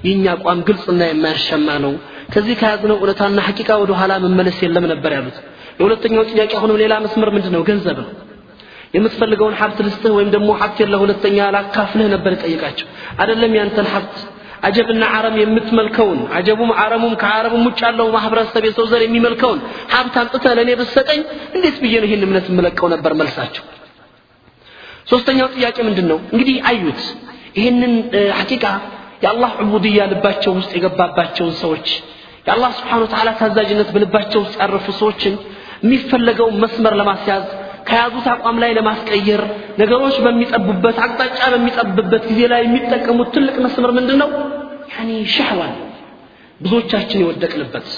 የእኛ አቋም ግልጽና የማያሸማ ነው። ከዚህ ከያዝነው እውነታና ሐቂቃ ወደ ኋላ መመለስ የለም ነበር ያሉት። የሁለተኛው ጥያቄ አሁንም ሌላ መስመር ምንድን ነው ገንዘብ ነው። የምትፈልገውን ሀብት ልስጥህ ወይም ደግሞ ሀብት የለ ሁለተኛ ላካፍልህ ነበር ጠይቃቸው አይደለም ያንተን ሀብት አጀብና አረም የምትመልከውን አጀቡም አረሙም ከአረቡም ውጭ ያለው ማህበረሰብ የሰው ዘር የሚመልከውን ሀብት አምጥተህ ለእኔ ብሰጠኝ እንዴት ብዬ ነው ይህን እምነት የምለቀው ነበር መልሳቸው። ሶስተኛው ጥያቄ ምንድን ነው እንግዲህ አዩት ይህንን ሐቂቃ የአላህ ዑቡድያ ልባቸው ውስጥ የገባባቸውን ሰዎች የአላህ ስብሓን ወተዓላ ታዛዥነት በልባቸው ውስጥ ያረፉ ሰዎችን የሚፈለገውን መስመር ለማስያዝ ከያዙት አቋም ላይ ለማስቀየር ነገሮች በሚጠቡበት አቅጣጫ በሚጠብበት ጊዜ ላይ የሚጠቀሙት ትልቅ መስመር ምንድን ነው ያኒ ሻህዋ ብዙዎቻችን የወደቅንበት።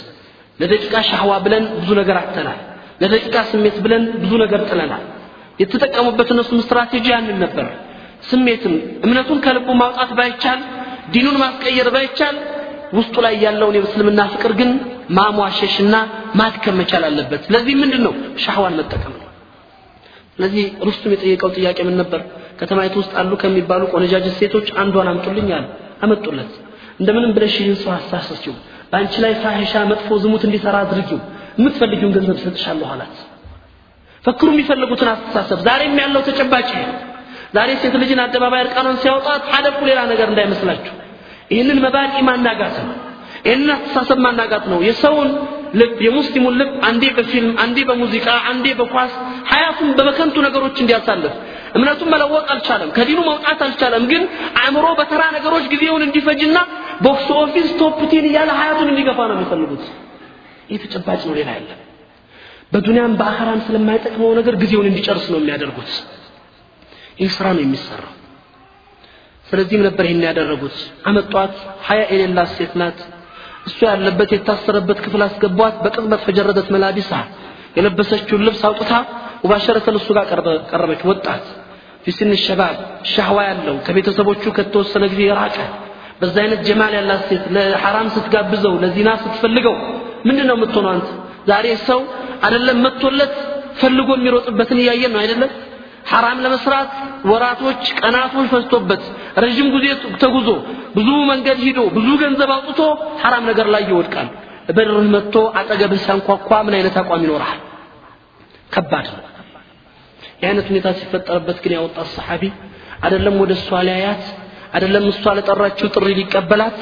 ለደቂቃ ሻህዋ ብለን ብዙ ነገር አተናል ለደቂቃ ስሜት ብለን ብዙ ነገር ጥለናል። የተጠቀሙበት እነሱም ስትራቴጂ ያንን ነበር። ስሜትን እምነቱን ከልቡ ማውጣት ባይቻል ዲኑን ማስቀየር ባይቻል ውስጡ ላይ ያለውን የእስልምና ፍቅር ግን ማሟሸሽና ማድከም መቻል አለበት። ስለዚህ ምንድን ነው شهوة ን መጠቀም ስለዚህ ሩስቱም የጠየቀው ጥያቄ ምን ነበር? ከተማይቱ ውስጥ አሉ ከሚባሉ ቆነጃጅት ሴቶች አንዷን አምጡልኝ አለ። አመጡለት። እንደምንም ብለሽ ይህን ሰው አሳስቺው በአንቺ ላይ فاحشة መጥፎ ዝሙት እንዲሰራ አድርጊው። የምትፈልጊውን ገንዘብ ሰጥሻለሁ አላት። ፈክሩ የሚፈልጉትን አስተሳሰብ። ዛሬም ያለው ተጨባጭ ዛሬ ሴት ልጅን አደባባይ እርቃኗን ሲያወጣት ሀደፉ ሌላ ነገር እንዳይመስላችሁ። ይህንን መባዲ ማናጋት ነው። ይህንን አስተሳሰብ ማናጋት ነው። የሰውን ልብ የሙስሊሙን ልብ አንዴ በፊልም አንዴ በሙዚቃ አንዴ በኳስ ሀያቱን በበከንቱ ነገሮች እንዲያሳልፍ። እምነቱን መለወጥ አልቻለም። ከዲኑ መውጣት አልቻለም። ግን አእምሮ በተራ ነገሮች ጊዜውን እንዲፈጅና box office top ten እያለ ሀያቱን እንዲገፋ ነው የሚፈልጉት። ይህ ተጨባጭ ነው። ሌላ የለም። በዱንያም በአኸራም ስለማይጠቅመው ነገር ጊዜውን እንዲጨርስ ነው የሚያደርጉት። ይህ ስራ ነው የሚሰራው። ስለዚህም ነበር ይህን ያደረጉት። አመጧት حياء የሌላት ሴት ናት። እሱ ያለበት የታሰረበት ክፍል አስገቧት። በቅጽበት فجردت ملابسها የለበሰችውን ልብስ አውጥታ مباشرة እሱ ጋር ቀረበች። ወጣት። في سن الشباب ሻህዋ ያለው ከቤተሰቦቹ ከተወሰነ ጊዜ የራቀ። በዛ አይነት ጀማል ያላት ሴት ለሐራም ስትጋብዘው ለዚና ስትፈልገው ምንድን ነው የምትሆነው አንተ? ዛሬ ሰው አይደለም መጥቶለት ፈልጎ የሚሮጥበትን እያየን ነው አይደለም? ሐራም ለመስራት ወራቶች ቀናቶች ፈጅቶበት ረዥም ጊዜ ተጉዞ ብዙ መንገድ ሂዶ ብዙ ገንዘብ አውጥቶ ሐራም ነገር ላይ ይወድቃል። በርህ መጥቶ አጠገብህ ሲያንኳኳ ምን አይነት አቋም ይኖርሃል? ከባድ ነው የአይነት ሁኔታ ሲፈጠርበት ግን ያወጣት ሰሓቢ አይደለም ወደ እሷ ሊያያት አይደለም እሷ ለጠራችው ጥሪ ሊቀበላት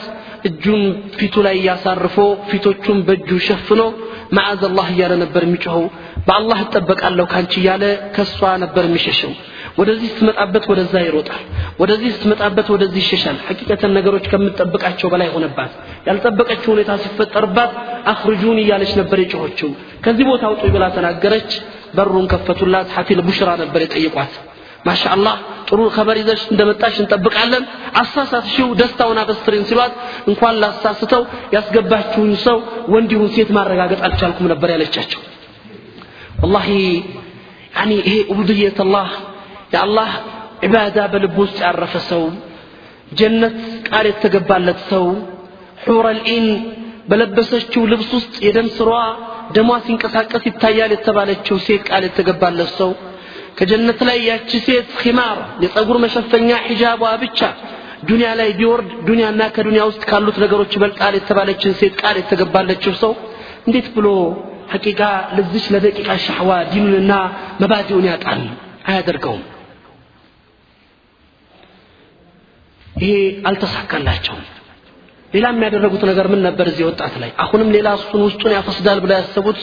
እጁን ፊቱ ላይ እያሳርፎ ፊቶቹን በእጁ ሸፍኖ መዓዝ አላህ እያለ ነበር የሚጮኸው። በአላህ እጠበቃለሁ ካንቺ እያለ ከእሷ ነበር የሚሸሸው። ወደዚህ ስትመጣበት ወደዛ ይሮጣል። ወደዚህ ስትመጣበት ወደዚህ ይሸሻል። ሐቂቀተን ነገሮች ከምትጠብቃቸው በላይ ሆነባት። ያልጠበቀችው ሁኔታ ሲፈጠርባት አኽርጁን እያለች ነበር የጮኸችው። ከዚህ ቦታ አውጡ ብላ ተናገረች በሩን ከፈቱላት ሐፊል ቡሽራ ነበር የጠየቋት ማሻአላህ ጥሩ ከበር ይዘሽ እንደመጣሽ እንጠብቃለን አሳሳትሽው ደስታውን አበስትሪን ሲሏት እንኳን ላሳስተው ያስገባችሁኝ ሰው ወንድ ይሁን ሴት ማረጋገጥ አልቻልኩም ነበር ያለቻቸው ወላሂ ያኒ ይሄ ኡቡድየት አላህ የአላህ ዒባዳ በልብ ውስጥ ያረፈ ሰው ጀነት ቃል የተገባለት ሰው حور العين በለበሰችው ልብስ ውስጥ የደም ስሯ ደሟ ሲንቀሳቀስ ይታያል የተባለችው ሴት ቃል የተገባለት ሰው ከጀነት ላይ ያቺ ሴት خمار የፀጉር መሸፈኛ ሒጃቧ ብቻ ዱንያ ላይ ቢወርድ ዱንያና ከዱንያ ውስጥ ካሉት ነገሮች ይበልጣል የተባለችን ሴት ቃል የተገባለችው ሰው እንዴት ብሎ حقيقة ለዚች ለደቂቃ شهوة ዲኑንና መባዲውን ያጣል? አያደርገውም። ይሄ አልተሳካላቸውም ሌላ የሚያደረጉት ነገር ምን ነበር እዚህ ወጣት ላይ? አሁንም ሌላ እሱን ውስጡን ያፈስዳል ብለው ያሰቡት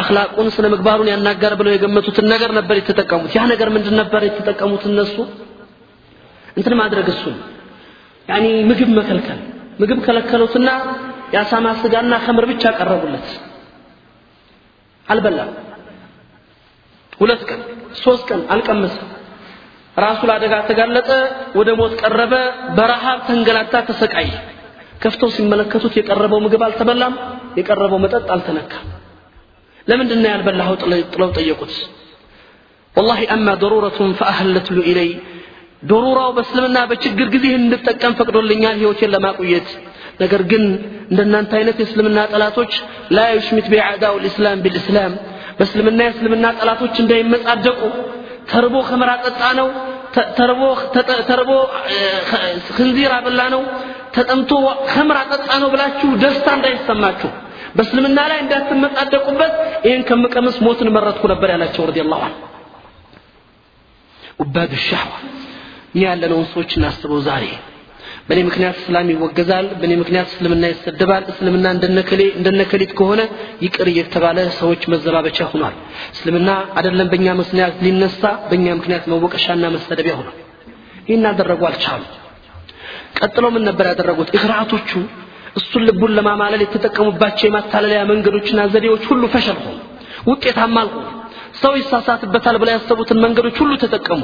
አክላቁን ስነ ምግባሩን ያናጋር ብለው የገመቱትን ነገር ነበር የተጠቀሙት። ያ ነገር ምንድን ነበር የተጠቀሙት እነሱ? እንትን ማድረግ እሱን። ያኒ ምግብ መከልከል። ምግብ ከለከሉትና የአሳማ ስጋና ከምር ብቻ ቀረቡለት። አልበላም። ሁለት ቀን ሶስት ቀን አልቀመሰም ራሱ ለአደጋ ተጋለጠ ወደ ሞት ቀረበ በረሃብ ተንገላታ ተሰቃየ ከፍተው ሲመለከቱት የቀረበው ምግብ አልተበላም የቀረበው መጠጥ አልተነካም። ለምንድን ነው ያልበላኸው ጥለው ጠየቁት? ወላሂ አማ ደሩረቱን ፈአህለት ሉ ኢለይ ዶሩራው በእስልምና በችግር ጊዜ እንድጠቀም ፈቅዶልኛል ህይወቴን ለማቆየት። ነገር ግን እንደናንተ አይነት የእስልምና ጠላቶች ላ ዩሽሚት ቢአዕዳው ልእስላም ቢልእስላም በእስልምና የእስልምና ጠላቶች እንዳይመጻደቁ ተርቦ ከምራ ጠጣ ነው ተርቦ ተርቦ ክንዚር አበላ ነው ተጠምቶ ከምራ ጠጣ ነው ብላችሁ ደስታ እንዳይሰማችሁ በእስልምና ላይ እንዳትመጻደቁበት ይህን ከምቀምስ ሞትን መረጥኩ ነበር ያላቸው ረዲየላሁ ዐንሁ። ኡባዱ እኛ ያለነውን ሰዎች እናስበው ዛሬ በእኔ ምክንያት እስላም ይወገዛል በእኔ ምክንያት እስልምና ይሰደባል እስልምና እንደነከሌ እንደነከሊት ከሆነ ይቅር እየተባለ ሰዎች መዘባበቻ ሆኗል። እስልምና አይደለም በእኛ ምክንያት ሊነሳ በእኛ ምክንያት መወቀሻና መሰደቢያ ሆኗል። ይህን አደረጉ አልቻሉ። ቀጥሎ ምን ነበር ያደረጉት? እግራቶቹ እሱን ልቡን ለማማለል የተጠቀሙባቸው የማታለያ መንገዶችና ዘዴዎች ሁሉ ፈሸል ሆኑ ውጤታማ አልሆኑ ሰው ይሳሳትበታል ብላ ያሰቡትን መንገዶች ሁሉ ተጠቀሙ።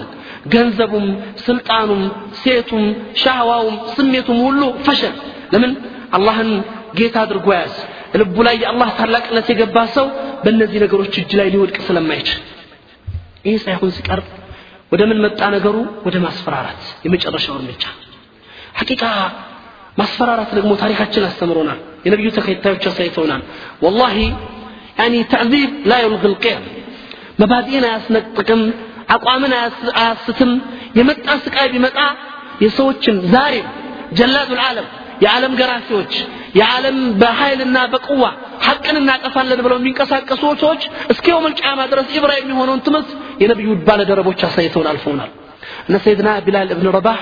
ገንዘቡም ስልጣኑም ሴቱም ሻህዋውም ስሜቱም ሁሉ ፈሸል ለምን? አላህን ጌታ አድርጎ ያዝ። ልቡ ላይ የአላህ ታላቅነት የገባ ሰው በእነዚህ ነገሮች እጅ ላይ ሊወድቅ ስለማይችል። ይህ ሳይሆን ሲቀር ወደ ምን መጣ ነገሩ? ወደ ማስፈራራት የመጨረሻው እርምጃ። ሐቂቃ ማስፈራራት ደግሞ ታሪካችን አስተምሮናል። የነቢዩ ተከታዮች አሳይተውናል። ወላሂ ያኒ ተዕዚብ ላ ዩልግ ልቅያም መባዲን አያስነጥቅም አቋምን አያስትም። የመጣ ስቃይ ቢመጣ የሰዎችን ዛሬም ጀላዱ ልዓለም የዓለም ገራፊዎች የዓለም በኃይልና በቅዋ ሐቅን እናጠፋለን ብለው የሚንቀሳቀሱ ሰዎች እስከ ልቅያማ ድረስ ኢብራ የሚሆነውን ትምህርት የነቢዩ ባለደረቦች አሳይተውን አልፈውናል። እነ ሰይድና ቢላል እብን ረባህ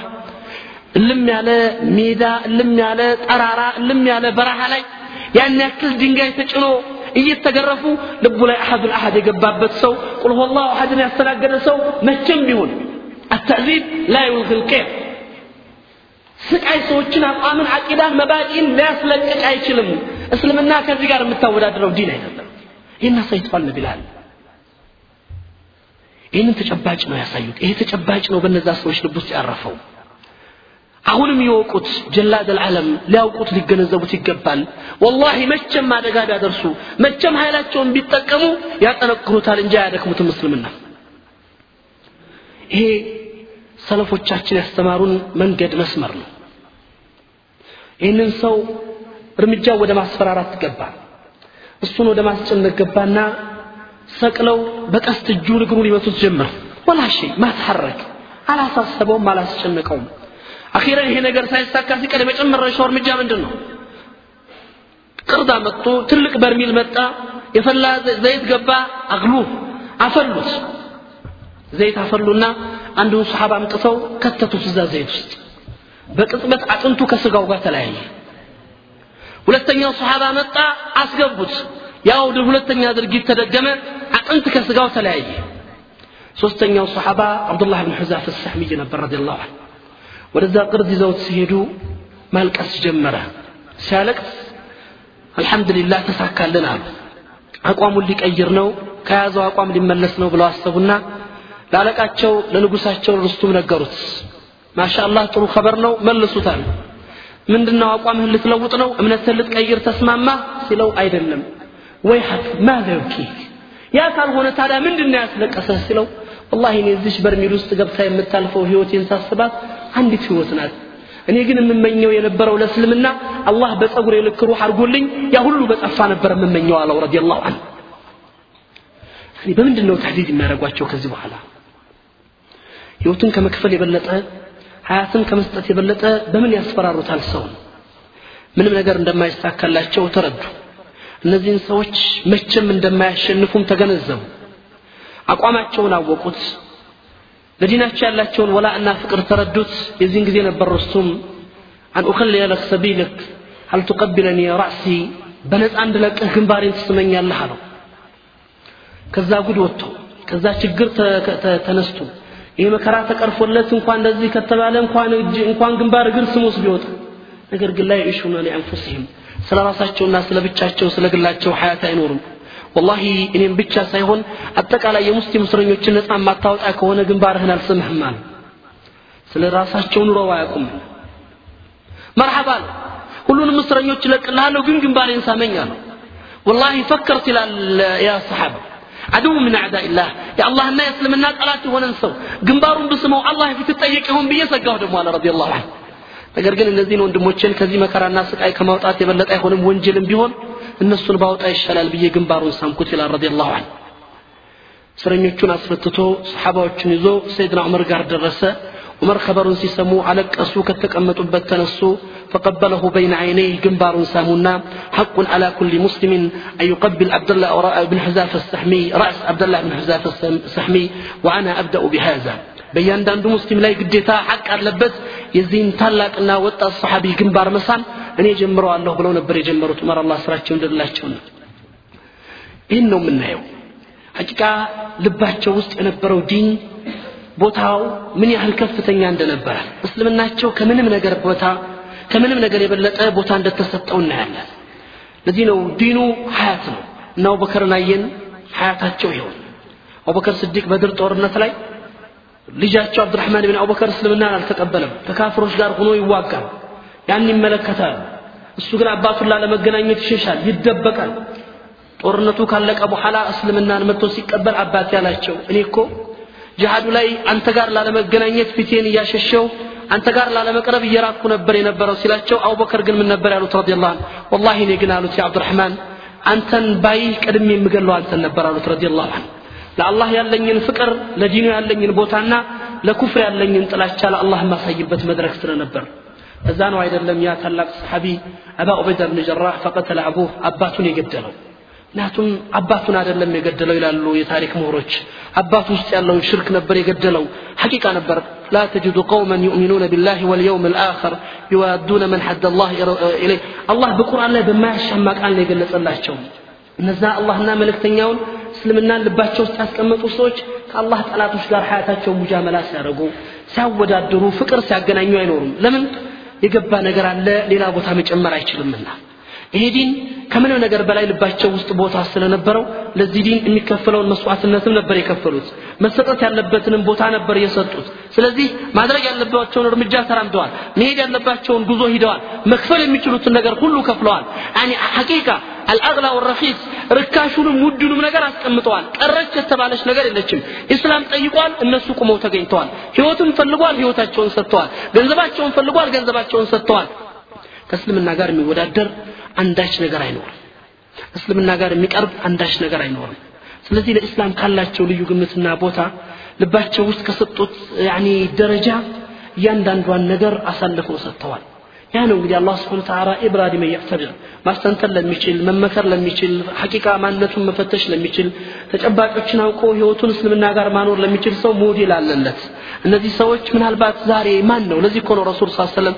እልም ያለ ሜዳ እልም ያለ ጠራራ እልም ያለ በረሃ ላይ ያን ያክል ድንጋይ ተጭኖ እየተገረፉ ልቡ ላይ አሐዱል አሐድ የገባበት ሰው ቁል ሁወላሁ አሐድን ያስተናገደ ሰው መቼም ቢሆን አተዕዚብ ላ ዩልግል ቄም ስቃይ ሰዎችን አቋምን አቂዳን መባዲን ሊያስለቅቅ አይችልም። እስልምና ከዚህ ጋር የምታወዳድረው ዲን አይደለም። ይህን አሳይቷል ቢላል ይህንን ተጨባጭ ነው ያሳዩት። ይሄ ተጨባጭ ነው በነዛ ሰዎች ልብ ውስጥ ያረፈው አሁንም ይወቁት ጀላድ አልዓለም ሊያውቁት ሊገነዘቡት ይገባል። ወላሂ መቼም አደጋ ቢያደርሱ መቼም ኃይላቸውን ቢጠቀሙ ያጠነክሩታል እንጂ አያደክሙትም እስልምና። ይሄ ሰለፎቻችን ያስተማሩን መንገድ መስመር ነው። ይህንን ሰው እርምጃ ወደ ማስፈራራት ገባ። እሱን ወደ ማስጨነቅ ገባና ሰቅለው በቀስት እጁን እግሩን ይመቱት ጀመር። ወላ ሸይ ማትሐረክ አላሳሰበውም አላስጨነቀውም አኺረን ይሄ ነገር ሳይሳካ ሲቀር የመጨረሻው እርምጃ ምንድን ነው ቅርዳ መጡ ትልቅ በርሚል መጣ የፈላ ዘይት ገባ አግሉ አፈሉት። ዘይት አፈሉና አንዱን ሰሓባ አምጥተው ከተቱት እዛ ዘይት ውስጥ። በቅጽበት አጥንቱ ከስጋው ጋር ተለያየ። ሁለተኛው ሰሓባ መጣ አስገቡት። ያው ሁለተኛ ድርጊት ተደገመ አጥንት ከስጋው ተለያየ። ሶስተኛው ሰሓባ አብዱላህ ብን ሑዛፍ ሰሕሚይ ነበር ረዲየላሁ ዐንሁ ወደዛ ቅርዝ ይዘውት ሲሄዱ ማልቀስ ጀመረ። ሲያለቅስ አልሐምዱሊላህ ተሳካልን አሉ። አቋሙን ሊቀይር ነው ከያዘው አቋም ሊመለስ ነው ብለው አሰቡና ለአለቃቸው ለንጉሳቸው ርስቱም ነገሩት። ማሻአላህ ጥሩ ኸበር ነው መልሱታል። ምንድነው አቋምህን ልትለውጥ ነው? እምነትህን ልትቀይር ተስማማ? ሲለው አይደለም። ወይ ሐቅ ማዘ ዩኪክ ያ ካልሆነ ታዲያ ምንድነው ያስለቀሰህ? ሲለው ወላሂ እኔ እዚች በርሜል ውስጥ ገብታ የምታልፈው ህይወቴን ሳስባት አንዲት ህይወት ናት። እኔ ግን የምመኘው የነበረው ለእስልምና አላህ በጸጉር ልክ ሩህ አድርጎልኝ ያ ሁሉ በጠፋ ነበር የምመኘው አለው ረዲየላሁ ዐንሁ። በምንድን ነው ተህዲድ የሚያደርጓቸው ከዚህ በኋላ? ህይወትን ከመክፈል የበለጠ ሀያትን ከመስጠት የበለጠ በምን ያስፈራሩታል ሰውን? ምንም ነገር እንደማይሳካላቸው ተረዱ። እነዚህን ሰዎች መቼም እንደማያሸንፉም ተገነዘቡ። አቋማቸውን አወቁት ለዲናቸው ያላቸውን ወላእና ፍቅር ተረዱት። የዚህን ጊዜ ነበር ርስቱም አን ኡከልየ ለክ ሰቢልክ ሀል ቱቀቢለኒ ራእሲ በነፃ እንድለቅህ ግንባሬን ትስመኛለህ አለው። ከዛ ጉድ ወጥቶ ከዛ ችግር ተነስቶ ይህ መከራ ተቀርፎለት እንኳን እንደዚህ ከተባለ እንኳን ግንባር እግር ስሙስ ቢወጣ ነገር ግን ላይ ይሹነ ሊአንፉሲህም። ስለ ራሳቸውና ስለ ብቻቸው ስለ ግላቸው ሀያት አይኖሩም ወላሂ እኔም ብቻ ሳይሆን አጠቃላይ የሙስሊም እስረኞችን ነፃ የማታወጣ ከሆነ ግንባርህን አልስምህም አለ ስለ ራሳቸው ኑረው አያውቁም። መርሐባ አለ። ሁሉንም እስረኞች እለቅልሃለሁ ግን ግንባሬን ሳመኝ አለው ወላሂ ፈከርት ይላል ያ ሰሓባ አድው ምን አዕዳኢላህ የአላህና የእስልምና ጠላት የሆነን ሰው ግንባሩን ብስመው አላህ ፊት ትጠየቅ ይሆን ብዬ ሰጋሁ ደግሞ አለ ረዲየላሁ ነገር ግን እነዚህን ወንድሞችን ከዚህ መከራና ስቃይ ከማውጣት የበለጠ አይሆንም። ወንጀልም ቢሆን እነሱን ባውጣ ይሻላል ብዬ ግንባሩን ሳምኩት ይላል ረዲየላሁ ዐንሁ እስረኞቹን አስፈትቶ ሰሓባዎቹን ይዞ ሰይድና ዑመር ጋር ደረሰ ዑመር ኸበሩን ሲሰሙ አለቀሱ ከተቀመጡበት ተነሱ فقبله بين عينيه جنبار سامونا حق على كل مسلم أن يقبل عبد الله بن حذافة السحمي رأس عبد الله بن حذافة السحمي وأنا أبدأ بهذا በእያንዳንዱ ሙስሊም ላይ ግዴታ ሐቅ አለበት የዚህን ታላቅና ወጣት ሰሓቢ ግንባር መሳም እኔ ጀምረዋለሁ ብለው ነበር የጀመሩት። ዑመር አላህ ስራቸው እንደላቸው ነው። ይህን ነው የምናየው። ሐቂቃ ልባቸው ውስጥ የነበረው ዲን ቦታው ምን ያህል ከፍተኛ እንደነበረ እስልምናቸው ከምንም ነገር ቦታ ከምንም ነገር የበለጠ ቦታ እንደተሰጠው እናያለን። ለዚህ ነው ዲኑ ሀያት ነው። እና አቡበከርን አየን። ሀያታቸው ይሆን አቡበከር ስዲቅ በድር ጦርነት ላይ ልጃቸው አብዱራህማን ብን አቡበከር እስልምናን አልተቀበለም። ከካፍሮች ጋር ሆኖ ይዋጋል ያን ይመለከታል። እሱ ግን አባቱን ላለመገናኘት ይሸሻል ይደበቃል። ጦርነቱ ካለቀ በኋላ እስልምናን መጥቶ ሲቀበል አባቴ ያላቸው እኔ እኮ ጅሃዱ ላይ አንተ ጋር ላለመገናኘት ፊቴን እያሸሸው አንተ ጋር ላለመቅረብ እየራቅኩ ነበር የነበረው ሲላቸው አቡበከር ግን ምን ነበር ያሉት? رضي الله عنه والله እኔ ግን አሉት ያ አብዱራህማን አንተን ባይ ቀድሜ የምገለው አንተን ነበር አሉት رضي الله عنه ለአላህ ያለኝን ፍቅር ለዲኑ ያለኝን ቦታና ለኩፍር ያለኝን ጥላቻ ለአላህ የማሳይበት መድረክ ስለነበር እዛ አይደለም ያ ታላቅ ሰሓቢ አባ ዑበይዳ ብን ጀራህ فقتل أبوه አባቱን የገደለው። ምክንያቱም አባቱን አይደለም የገደለው ይላሉ የታሪክ ምሁሮች። አባቱ ውስጥ ያለውን ሽርክ ነበር የገደለው። ሐቂቃ ነበር። لا تجد قوما يؤمنون بالله واليوم الآخر يوادون من حد الله إليه الله بقرآن لا بما يشمع قال لي قلت الله شو نزاع الله نام لك تنياون سلمنا لبات شو ستاسكم فصوش الله تعالى تشغر حياتك ومجاملات مجاملة سارقو سعود الدرو فكر ساقنا ينورم لمن የገባ ነገር አለ ሌላ ቦታ መጨመር አይችልምና። ይሄ ዲን ከምንም ነገር በላይ ልባቸው ውስጥ ቦታ ስለነበረው ለዚህ ዲን የሚከፈለውን መስዋዕትነትም ነበር የከፈሉት። መሰጠት ያለበትንም ቦታ ነበር የሰጡት። ስለዚህ ማድረግ ያለባቸውን እርምጃ ተራምደዋል። መሄድ ያለባቸውን ጉዞ ሂደዋል። መክፈል የሚችሉትን ነገር ሁሉ ከፍለዋል። ሐቂቃ አልአግላ ወረኺስ ርካሹንም ውዱንም ነገር አስቀምጠዋል። ቀረች የተባለች ነገር የለችም። ኢስላም ጠይቋል እነሱ ቁመው ተገኝተዋል። ህይወትን ፈልጓል ህይወታቸውን ሰጥተዋል። ገንዘባቸውን ፈልጓል ገንዘባቸውን ሰጥተዋል። ከእስልምና ጋር የሚወዳደር አንዳች ነገር አይኖርም። እስልምና ጋር የሚቀርብ አንዳች ነገር አይኖርም። ስለዚህ ለኢስላም ካላቸው ልዩ ግምትና ቦታ ልባቸው ውስጥ ከሰጡት ደረጃ እያንዳንዷን ነገር አሳልፈው ሰጥተዋል ያ ነው እንግዲህ አላህ ስብሐ ወተዓላ ኢብራሂም ያዕተብር ማስተንተን ለሚችል መመከር ለሚችል ሐቂቃ ማንነቱን መፈተሽ ለሚችል ተጨባጮችን አውቆ ህይወቱን እስልምና ጋር ማኖር ለሚችል ሰው ሞዴል አለለት እነዚህ ሰዎች ምናልባት ዛሬ ማን ነው? ለዚህ ነው ረሱል ስ ሰለም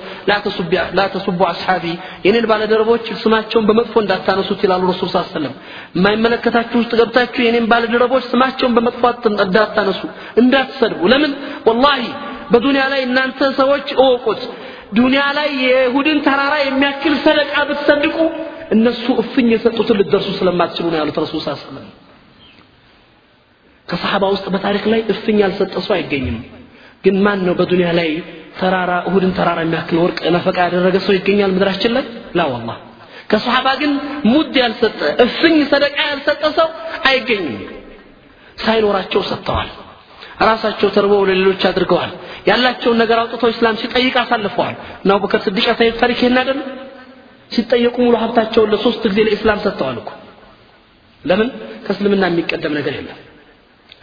ላተሱቡ አስሓቢ የኔን ባለደረቦች ስማቸውን በመጥፎ እንዳታነሱት ይላሉ ረሱል ስ ሰለም የማይመለከታችሁ ውስጥ ገብታችሁ የኔን ባለደረቦች ስማቸውን በመጥፎ እንዳታነሱ እንዳትሰድቡ። ለምን? ወላሂ በዱንያ ላይ እናንተ ሰዎች እወቁት ዱንያ ላይ የይሁድን ተራራ የሚያክል ሰደቃ ብትሰድቁ እነሱ እፍኝ የሰጡትን ልትደርሱ ስለማትችሉ ነው ያሉት ረሱል ስ ከሰሓባ ውስጥ በታሪክ ላይ እፍኝ ያልሰጠ ሰው አይገኝም። ግን ማን ነው በዱንያ ላይ ተራራ እሁድን ተራራ የሚያክል ወርቅ ነፈቃ ያደረገ ሰው ይገኛል ምድራችን ላይ? ላ ወላህ ከሰሓባ ግን ሙድ ያልሰጠ እፍኝ ሰደቃ ያልሰጠ ሰው አይገኝም። ሳይኖራቸው ሰጥተዋል ራሳቸው ተርበው ለሌሎች አድርገዋል። ያላቸውን ነገር አውጥተው እስላም ሲጠይቅ አሳልፈዋል። እና አቡበከር ስዲቅ ያሳዩት ታሪክ ይሄን አይደል? ሲጠየቁ ሙሉ ሀብታቸውን ለሶስት ጊዜ ለኢስላም ሰጥተዋል እኮ። ለምን? ከእስልምና የሚቀደም ነገር የለም።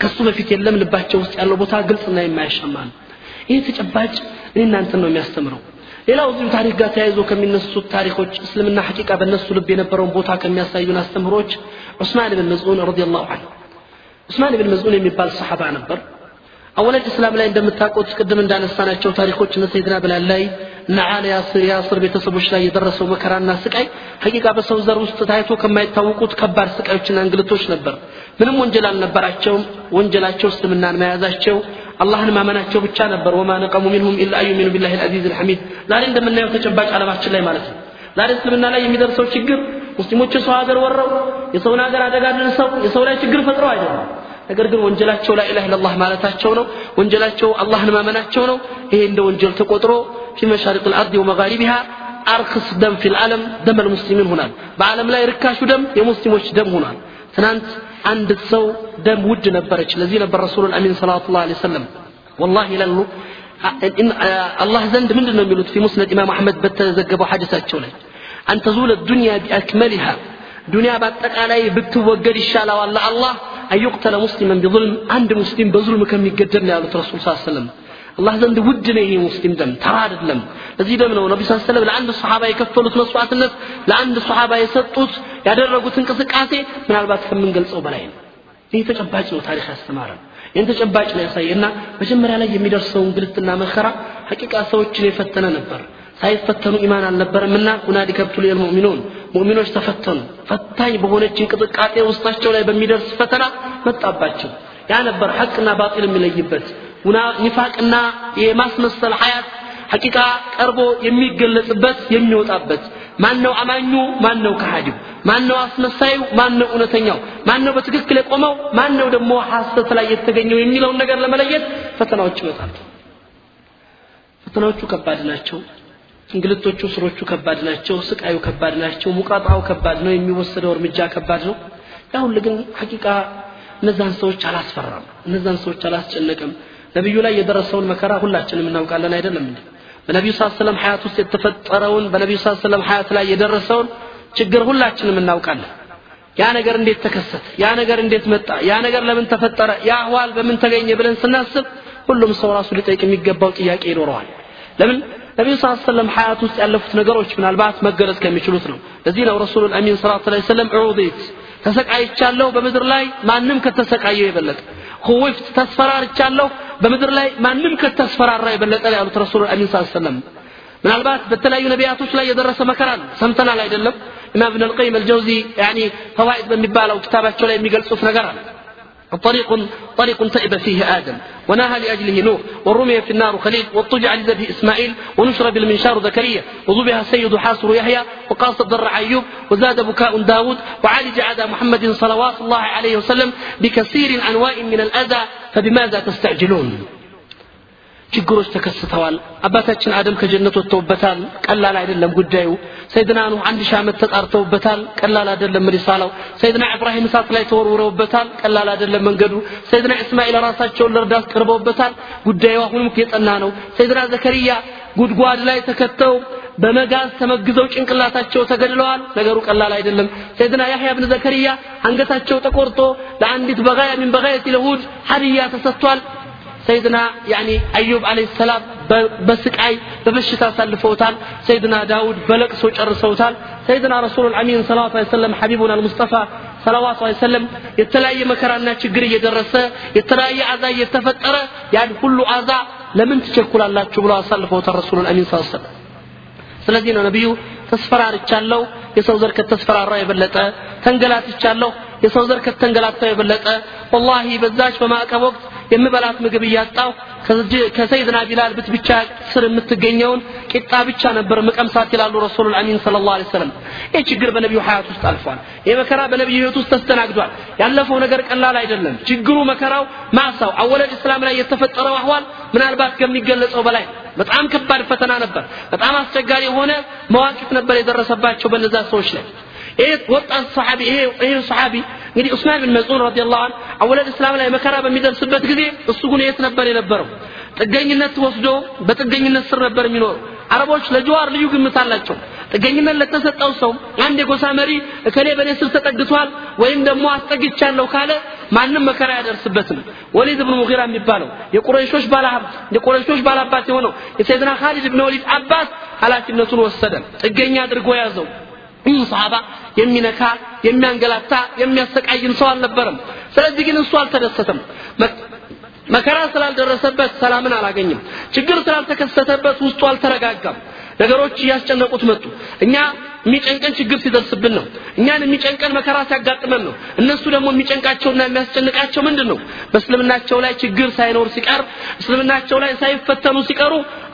ከሱ በፊት የለም። ልባቸው ውስጥ ያለው ቦታ ግልጽና የማያሻማ ነው። ይህ ተጨባጭ እኔ እናንተን ነው የሚያስተምረው። ሌላው እዚሁ ታሪክ ጋር ተያይዞ ከሚነሱት ታሪኮች እስልምና ሐቂቃ በእነሱ ልብ የነበረውን ቦታ ከሚያሳዩን አስተምሮች ዑስማን ብን መዝዑን ረዲየላሁ ዐንሁ። ዑስማን ብን መዝዑን የሚባል ሰሓባ ነበር አወለድ እስላም ላይ እንደምታውቁት ቅድም እንዳነሳናቸው ታሪኮች እነ ሰይድና ብላል ላይ እነ አለ የአስር ቤተሰቦች ላይ የደረሰው መከራና ስቃይ ሐቂቃ በሰው ዘር ውስጥ ታይቶ ከማይታወቁት ከባድ ስቃዮችና እንግልቶች ነበር። ምንም ወንጀል አልነበራቸውም። ወንጀላቸው እስልምናን መያዛቸው አላህን ማመናቸው ብቻ ነበር። ወማ ነቀሙ ሚንሁም ኢላ አዩሚኑ ቢላሂ ልአዚዝ ልሐሚድ ዛሬ እንደምናየው ተጨባጭ ዓለማችን ላይ ማለት ነው። ዛሬ እስልምና ላይ የሚደርሰው ችግር ሙስሊሞች የሰው ሀገር ወረው የሰውን ሀገር አደጋ ደርሰው የሰው ላይ ችግር ፈጥረው አይደለም ነገር ግን ወንጀላቸው ላኢላህ ኢላላህ ማለታቸው ነው። ወንጀላቸው አላህን ማመናቸው ነው። ይሄ እንደ ወንጀል ተቆጥሮ ፊ መሻሪቅ ልአርድ ወመጋሪቢሃ አርክስ ደም ፊ ልዓለም ደም ልሙስሊሚን ሆናል በዓለም ላይ ርካሹ ደም የሙስሊሞች ደም ሆኗል። ትናንት አንድ ሰው ደም ውድ ነበረች። ለዚህ ነበር رسول الأمين صلى الله عليه وسلم والله ይላሉ። አላህ ዘንድ ምንድን ነው የሚሉት? في مسند ኢማም አሕመድ በተዘገበው ሐዲሳቸው ላይ أن تزول الدنيا بأكملها ዱንያ በአጠቃላይ ብትወገድ ይሻለዋል ለአላህ أن يقتل مسلما بظلم አንድ ሙስሊም በ ظلم ከሚገደል ነው ያሉት ረሱል صلى الله عليه وسلم አላህ ዘንድ ውድ ነው ይሄ ሙስሊም ደም ተራ አይደለም ለዚህ ደም ነው ነቢ ስ ሰለም ለአንድ ሰሓባ የከፈሉት መስዋዕትነት ለአንድ ሰሓባ የሰጡት ያደረጉት እንቅስቃሴ ምናልባት ከምንገልጸው በላይ ነው። ይህ ተጨባጭ ነው ታሪክ ያስተማረን። ይህን ተጨባጭ ነው ያሳየና መጀመሪያ ላይ የሚደርሰው እንግልትና መከራ ሐቂቃ ሰዎችን የፈተነ ነበር። ሳይፈተኑ ኢማን አልነበረምና ሁናሊከ ብቱል ልሙእሚኑን ሙእሚኖች ተፈተኑ። ፈታኝ በሆነች እንቅጥቃጤ ውስጣቸው ላይ በሚደርስ ፈተና መጣባቸው። ያ ነበር ሐቅና ባጢል የሚለይበት። ኒፋቅና የማስመሰል ሐያት ሐቂቃ ቀርቦ የሚገለጽበት የሚወጣበት። ማን ነው አማኙ? ማን ነው ከሃዲው? ማን አስመሳዩ? ማን እውነተኛው? ማን ነው በትክክል የቆመው? ማን ነው ደግሞ ሐሰት ላይ የተገኘው የሚለውን ነገር ለመለየት ፈተናዎች ይመጣሉ ፈተናዎቹ ከባድ ናቸው እንግልቶቹ ስሮቹ ከባድ ናቸው ስቃዩ ከባድ ናቸው ሙቃጣው ከባድ ነው የሚወሰደው እርምጃ ከባድ ነው። ያ ሁሉ ግን ሐቂቃ እነዛን ሰዎች አላስፈራም እነዛን ሰዎች አላስጨነቅም ነቢዩ ላይ የደረሰውን መከራ ሁላችንም እናውቃለን አይደለም እንዴ? በነቢዩ ስ ሰለም ሀያት ውስጥ የተፈጠረውን በነቢዩ ስ ሰለም ሀያት ላይ የደረሰውን ችግር ሁላችንም እናውቃለን። ያ ነገር እንዴት ተከሰተ? ያ ነገር እንዴት መጣ? ያ ነገር ለምን ተፈጠረ? ያ አህዋል በምን ተገኘ ብለን ስናስብ ሁሉም ሰው ራሱ ሊጠይቅ የሚገባው ጥያቄ ይኖረዋል። ለምን ነቢዩ ስ ሰለም ሀያት ውስጥ ያለፉት ነገሮች ምናልባት መገለጽ ከሚችሉት ነው። ለዚህ ነው ረሱሉል አሚን ሰላት ላይ ሰለም ዑዲት ተሰቃይቻለሁ በምድር ላይ ማንም ከተሰቃየው የበለጠ ሁውፍት ተስፈራርቻለሁ በምድር ላይ ማንም ከተስፈራራ የበለጠ ያሉት ረሱሉል አሚን ስ ሰለም ምናልባት በተለያዩ ነቢያቶች ላይ የደረሰ መከራ ነው ሰምተናል አይደለም? ኢማም ብን አልቀይም አልጀውዚ ፈዋኢድ በሚባለው ኪታባቸው ላይ የሚገልጹት ነገር አለ طريق طريق تئب فيه آدم. ونهى لأجله نوح ورمي في النار خليل واضطجع لذبه إسماعيل ونشر بالمنشار زكريا. وذبح السيد حاصر يحيى وقاص الضر أيوب وزاد بكاء داود وعالج عدا محمد صلوات الله عليه وسلم بكثير أنواع من الأذى. فبماذا تستعجلون؟ ችግሮች ተከስተዋል። አባታችን አደም ከጀነት ወጥተውበታል። ቀላል አይደለም ጉዳዩ። ሰይድና ኑህ አንድ ሺህ ዓመት ተጣርተውበታል። ቀላል አይደለም ሪሳላው። ሰይድና ኢብራሂም እሳት ላይ ተወርውረውበታል። ቀላል አይደለም መንገዱ። ሰይድና እስማኤል ራሳቸውን ለእርዳት ቀርበውበታል። ጉዳዩ አሁንም የጸና ነው። ሰይድና ዘከሪያ ጉድጓድ ላይ ተከተው በመጋዝ ተመግዘው ጭንቅላታቸው ተገድለዋል። ነገሩ ቀላል አይደለም። ሰይድና ያህያ ብን ዘከሪያ አንገታቸው ተቆርጦ ለአንዲት በጋያ ሚን በጋየት ለሁድ ሀዲያ ተሰጥቷል ሰይድና ያኒ አዩብ አለይሂ ሰላም በስቃይ በበሽታ አሳልፈውታል ሰይድና ዳውድ በለቅሶ ጨርሰውታል. ሰይድና ረሱሉ ልአሚን ሰለዋቱ ሰለም ሐቢቡን አልሙስጠፋ ሰለዋቱ ሰለም የተለያየ መከራና ችግር እየደረሰ የተለያየ አዛ እየተፈጠረ ያን ሁሉ አዛ ለምን ትቸኩላላችሁ ብለው አሳልፈውታል ረሱሉ ልአሚን ስ ሰለም ስለዚህ ነው ነቢዩ ተስፈራርቻለሁ የሰው ዘር ከተስፈራራ የበለጠ ተንገላትቻለሁ የሰው ዘር ከተንገላታው የበለጠ ወላሂ በዛች በማዕቀብ ወቅት የምበላት ምግብ እያጣው ከሰይድና ቢላል ብት ብቻ ስር የምትገኘውን ቂጣ ብቻ ነበር ምቀምሳት ይላሉ ረሱሉ ልአሚን ስለ ላ ሰለም ይህ ችግር በነቢዩ ሀያት ውስጥ አልፏል። ይህ መከራ በነቢዩ ህይወት ውስጥ ተስተናግዷል። ያለፈው ነገር ቀላል አይደለም። ችግሩ መከራው ማሳው አወለድ እስላም ላይ የተፈጠረው አህዋል ምናልባት ከሚገለጸው በላይ በጣም ከባድ ፈተና ነበር። በጣም አስቸጋሪ የሆነ መዋቂት ነበር የደረሰባቸው በነዛ ሰዎች ላይ ይሄ ወጣት ሰሓቢ ይሄ ይሄ ሰሓቢ እንግዲህ ዑስማን ብን መስዑድ ረዲየላሁ ዐንሁ አወለድ እስላም ላይ መከራ በሚደርስበት ጊዜ እሱ ግን የት ነበር የነበረው ጥገኝነት ወስዶ በጥገኝነት ስር ነበር የሚኖረው አረቦች ለጀዋር ልዩ ግምት አላቸው ጥገኝነት ለተሰጠው ሰው አንድ የጎሳ መሪ እከሌ በእኔ ስር ተጠግቷል ወይም ደግሞ አስጠግቻለሁ ካለ ማንም መከራ ያደርስበትም ወሊድ ብን ሙጊራ የሚባለው የቁረይሾች ባለሀብት የቁረይሾች ባላባት የሆነው የሰይድና ካሊድ ብን ወሊድ አባት ኃላፊነቱን ወሰደ ጥገኛ አድርጎ ያዘው ይህ ሰሃባ የሚነካ የሚያንገላታ የሚያሰቃይም ሰው አልነበረም። ስለዚህ ግን እሱ አልተደሰተም። መከራ ስላልደረሰበት ሰላምን አላገኝም ችግር ስላልተከሰተበት ውስጡ አልተረጋጋም። ነገሮች እያስጨነቁት መጡ። እኛ የሚጨንቀን ችግር ሲደርስብን ነው። እኛን የሚጨንቀን መከራ ሲያጋጥመን ነው። እነሱ ደግሞ የሚጨንቃቸውና የሚያስጨንቃቸው ምንድን ነው? በእስልምናቸው ላይ ችግር ሳይኖር ሲቀር እስልምናቸው ላይ ሳይፈተኑ ሲቀሩ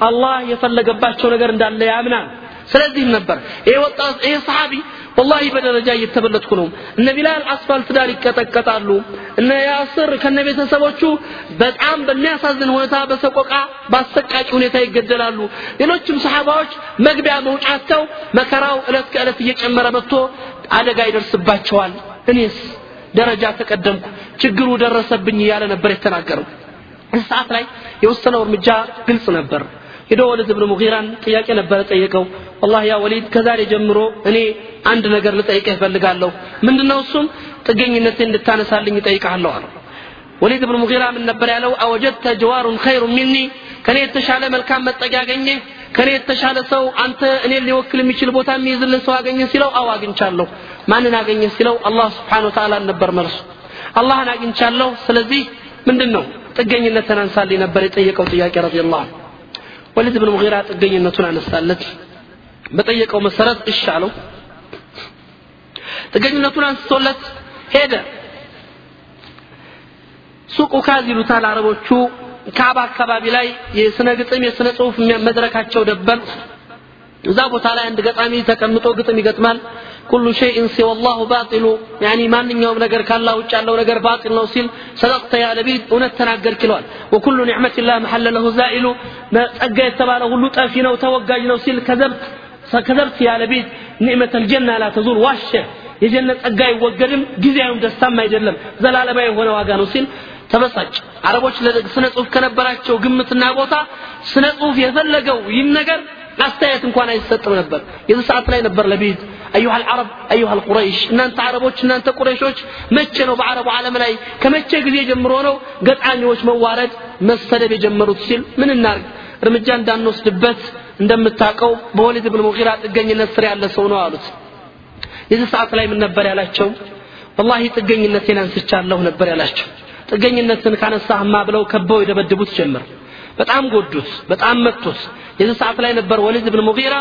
አላህ የፈለገባቸው ነገር እንዳለ ያምናል ስለዚህም ነበር ይሄ ወጣት ይሄ ሰሃቢ ወላሂ በደረጃ እየተበለጥኩ ነው። እነ ቢላል አስፋልት ዳር ይቀጠቀጣሉ። እነ ያስር ከነ ቤተሰቦቹ በጣም በሚያሳዝን ሁኔታ በሰቆቃ በአሰቃቂ ሁኔታ ይገደላሉ። ሌሎችም ሰሃባዎች መግቢያ መውጫቸው መከራው እለት ከእለት እየጨመረ መጥቶ አደጋ ይደርስባቸዋል። እኔስ ደረጃ ተቀደምኩ ችግሩ ደረሰብኝ እያለ ነበር የተናገረው። ሰዓት ላይ የወሰነው እርምጃ ግልጽ ነበር ሄዶ ወሊድ ብን ሙጊራን ጥያቄ ነበረ ጠየቀው። ወላሂ ያ ወሊድ ከዛሬ ጀምሮ እኔ አንድ ነገር ልጠይቅህ እፈልጋለሁ። ምንድነው እሱም? ጥገኝነቴ እንድታነሳልኝ እጠይቅሃለሁ አለው። ወሊድ ብን ሙጊራ ምን ነበር ያለው? አወጀድተ ጀዋሩን ኸይሩ ሚኒ ከኔ የተሻለ መልካም መጠጊያ አገኘ ከኔ የተሻለ ሰው አንተ እኔን ሊወክል የሚችል ቦታ የሚይዝልን ሰው አገኘ ሲለው አዎ አግኝቻለሁ። ማንን አገኘ ሲለው? አላህ ስብሓን ወተዓላ ነበር መልሱ። አላህን አግኝቻለሁ። ስለዚህ ምንድን ነው ጥገኝነትን አንሳልኝ ነበር የጠየቀው ጥያቄ ረዲየላሁ ወሊድ ብን ሙጊራ ጥገኝነቱን አነሳለት። በጠየቀው መሰረት እሺ አለው። ጥገኝነቱን አንስቶለት ሄደ። ሱቅ ኡካዝ ይሉታል አረቦቹ። ካባ አካባቢ ላይ የስነ ግጥም የስነ ጽሁፍ መድረካቸው ደበር እዛ ቦታ ላይ አንድ ገጣሚ ተቀምጦ ግጥም ይገጥማል ኩሉ ሸይእን ሲወላሁ ባጢሉ ያኒ ማንኛውም ነገር ካላህ ውጭ ያለው ነገር ባጢል ነው ሲል ሰደቅተ ያ ነቢይ እውነት ተናገርክ ይለዋል ወኩሉ ኒዕመትላህ መሐለ ለሁ ዛኢሉ ጸጋ የተባለ ሁሉ ጠፊ ነው ተወጋጅ ነው ሲል ከዘብት ከዘብት ያ ነቢይ ኒዕመት አልጀና ላ ተዙል ዋሸ የጀነት ጸጋ አይወገድም ጊዜያዊም ደስታም አይደለም. ዘላለማዊ የሆነ ዋጋ ነው ሲል ተበሳጭ። አረቦች ለስነ ጽሁፍ ከነበራቸው ግምትና ቦታ ስነ ጽሁፍ የፈለገው ይህን ነገር አስተያየት እንኳን አይሰጥም ነበር። የዚህ ሰዓት ላይ ነበር ለቢድ አዩሃ አልዓረብ አዩሃ አልቁረይሽ እናንተ አረቦች እናንተ ቁረይሾች መቼ ነው በአረቡ ዓለም ላይ ከመቼ ጊዜ ጀምሮ ነው ገጣሚዎች መዋረድ መሰደብ የጀመሩት ሲል ምን እናርግ? እርምጃ እንዳንወስድበት እንደምታውቀው በወሊድ ብን ሙጊራ ጥገኝነት ስር ያለ ሰው ነው አሉት። የዚህ ሰዓት ላይ ምን ነበር ያላቸው? ወላሂ ጥገኝነቴን አንስቻለሁ ነበር ያላቸው። ጥገኝነትን ካነሳህማ ብለው ከበው የደበድቡት ጀመር። በጣም ጎዱት በጣም መቱት። የዚህ ሰዓት ላይ ነበር ወሊድ ብን ሙጊራ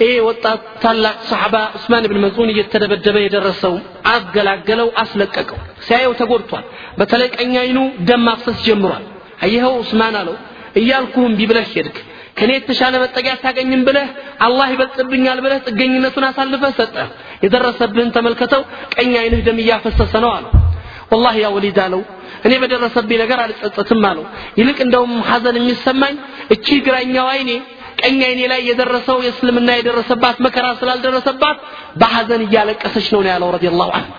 ይሄ ወጣት ታላቅ ሰሓባ ዑስማን ብን መዝዑን እየተደበደበ የደረሰው አገላገለው አስለቀቀው። ሲያየው ተጎድቷል። በተለይ ቀኝ አይኑ ደም ማፍሰስ ጀምሯል። አየኸው ዑስማን አለው እያልኩህም ቢብለህ ሄድክ። ከኔ የተሻለ መጠጊያ አታገኝም ብለህ አላህ ይበልጥብኛል ብለህ ጥገኝነቱን አሳልፈህ ሰጠ የደረሰብህን ተመልከተው ቀኝ አይንህ ደም እያፈሰሰ ነው አለው። ወላሂ ያ ወሊድ አለው እኔ በደረሰብኝ ነገር አልጸጸትም አለው። ይልቅ እንደውም ሐዘን የሚሰማኝ እቺ ግራኛው አይኔ ቀኝ አይኔ ላይ የደረሰው የእስልምና የደረሰባት መከራ ስላልደረሰባት በሐዘን እያለቀሰች ነው ያለው ረዲየላሁ ዐንሁ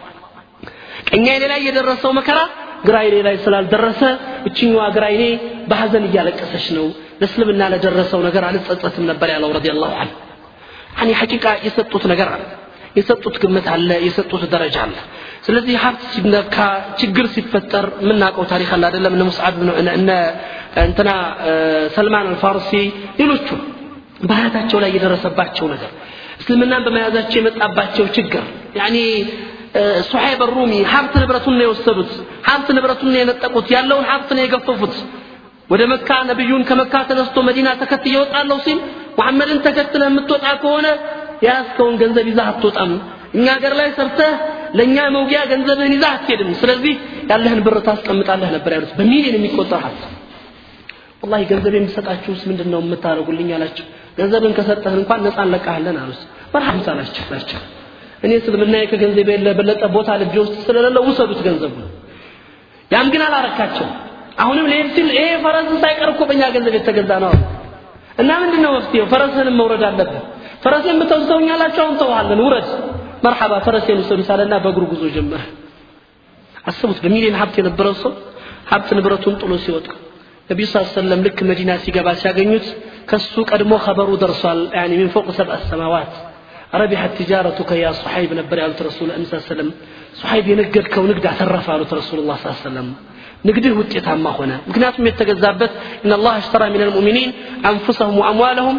ቀኝ አይኔ ላይ የደረሰው መከራ ግራ አይኔ ላይ ስላልደረሰ እችኛዋ ግራ አይኔ በሐዘን እያለቀሰች ነው። ለእስልምና ለደረሰው ነገር አልጸጸትም ነበር ያለው ረዲየላሁ ዐንሁ ያኒ ሐቂቃ የሰጡት ነገር አለ የሰጡት ግምት አለ የሰጡት ደረጃ አለ ስለዚህ ሀብት ሲነካ ችግር ሲፈጠር የምናውቀው ታሪክ አለ አይደለም እነ ሙስዓብ እነ እንትና ሰልማን አልፋርሲ ሌሎቹ በሀያታቸው ላይ የደረሰባቸው ነገር እስልምናን በመያዛቸው የመጣባቸው ችግር። ያኒ ሱሐይብ ሩሚ ሀብት ንብረቱን ነው የወሰዱት። ሀብት ንብረቱን ነው የነጠቁት። ያለውን ሀብት ነው የገፈፉት። ወደ መካ ነብዩን ከመካ ተነስቶ መዲና ተከትዬ እወጣለሁ ሲል ሙሐመድን ተከትለ የምትወጣ ከሆነ የያዝከውን ገንዘብ ይዛህ አትወጣም። እኛ ሀገር ላይ ሰርተህ ለእኛ መውጊያ ገንዘብህን ይዛህ አትሄድም። ስለዚህ ያለህን ብር ታስቀምጣለህ ነበር ያሉት። በሚሊዮን የሚቆጠር ሀብት። ወላሂ ገንዘብ የምሰጣችሁስ ምንድን ነው የምታደርጉልኝ አላቸው። ገንዘብን ከሰጠህን እንኳን ነፃ እንለቃለን አሉት። መርሐም ሳላቸው ናቸው። እኔ እስልምናዬ ከገንዘብ የበለጠ ቦታ ልቤ ውስጥ ስለሌለው ውሰዱት ገንዘቡ ያም ግን አላረካቸው አሁንም ልሄድ ሲል ይሄ ፈረስ ሳይቀር እኮ በእኛ ገንዘብ የተገዛ ነው እና ምንድን ነው መፍትሄው? ፈረስህንም መውረድ አለብን ፈረሴን ብተውተውኛላችሁ አሁን ተውሃለን ውረድ መርሐባ ፈረሴን ውሰዱ ሳለና በእግሩ ጉዞ ጀመረ አስቡት በሚሊዮን ሀብት የነበረው ሰው ሀብት ንብረቱን ጥሎ ሲወጣ ነቢዩ ስ ሰለም ልክ መዲና ሲገባ ሲያገኙት ከሱ ቀድሞ ኸበሩ ደርሷል ያኒ ሚን ፎቅ ሰብአ ሰማዋት ረቢሐት ቲጃረቱከ ያ ሱሐይብ ነበር ያሉት ረሱል ም ሰለም ሱሐይብ የነገድከው ንግድ አተረፈ አሉት ረሱሉ ላ ሰለም ንግድህ ውጤታማ ሆነ ምክንያቱም የተገዛበት ኢነ ላህ አሽተራ ሚን አልሙእሚኒን አንፉሰሁም ወአምዋለሁም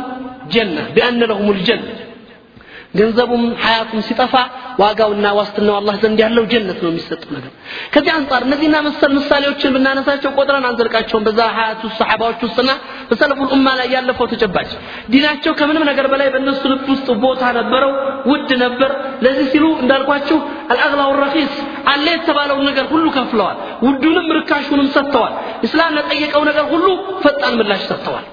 ጀና ቢአነ ለሁም ልጀና ገንዘቡም ሀያቱም ሲጠፋ ዋጋውና ዋስትናው አላህ ዘንድ ያለው ጀነት ነው የሚሰጠው ነገር። ከዚህ አንጻር እነዚህና መሰል ምሳሌዎችን ብናነሳቸው ቆጥረን አንዘልቃቸውም በዛ ሀያቱ ሰሓባዎች ውስጥና በሰለፉል ኡማ ላይ ያለፈው ተጨባጭ ዲናቸው ከምንም ነገር በላይ በእነሱ ልብ ውስጥ ቦታ ነበረው ውድ ነበር። ለዚህ ሲሉ እንዳልኳችሁ አልአግላው ረኺስ አለ የተባለውን ነገር ሁሉ ከፍለዋል። ውዱንም ርካሹንም ሰጥተዋል። እስላም ለጠየቀው ነገር ሁሉ ፈጣን ምላሽ ሰጥተዋል።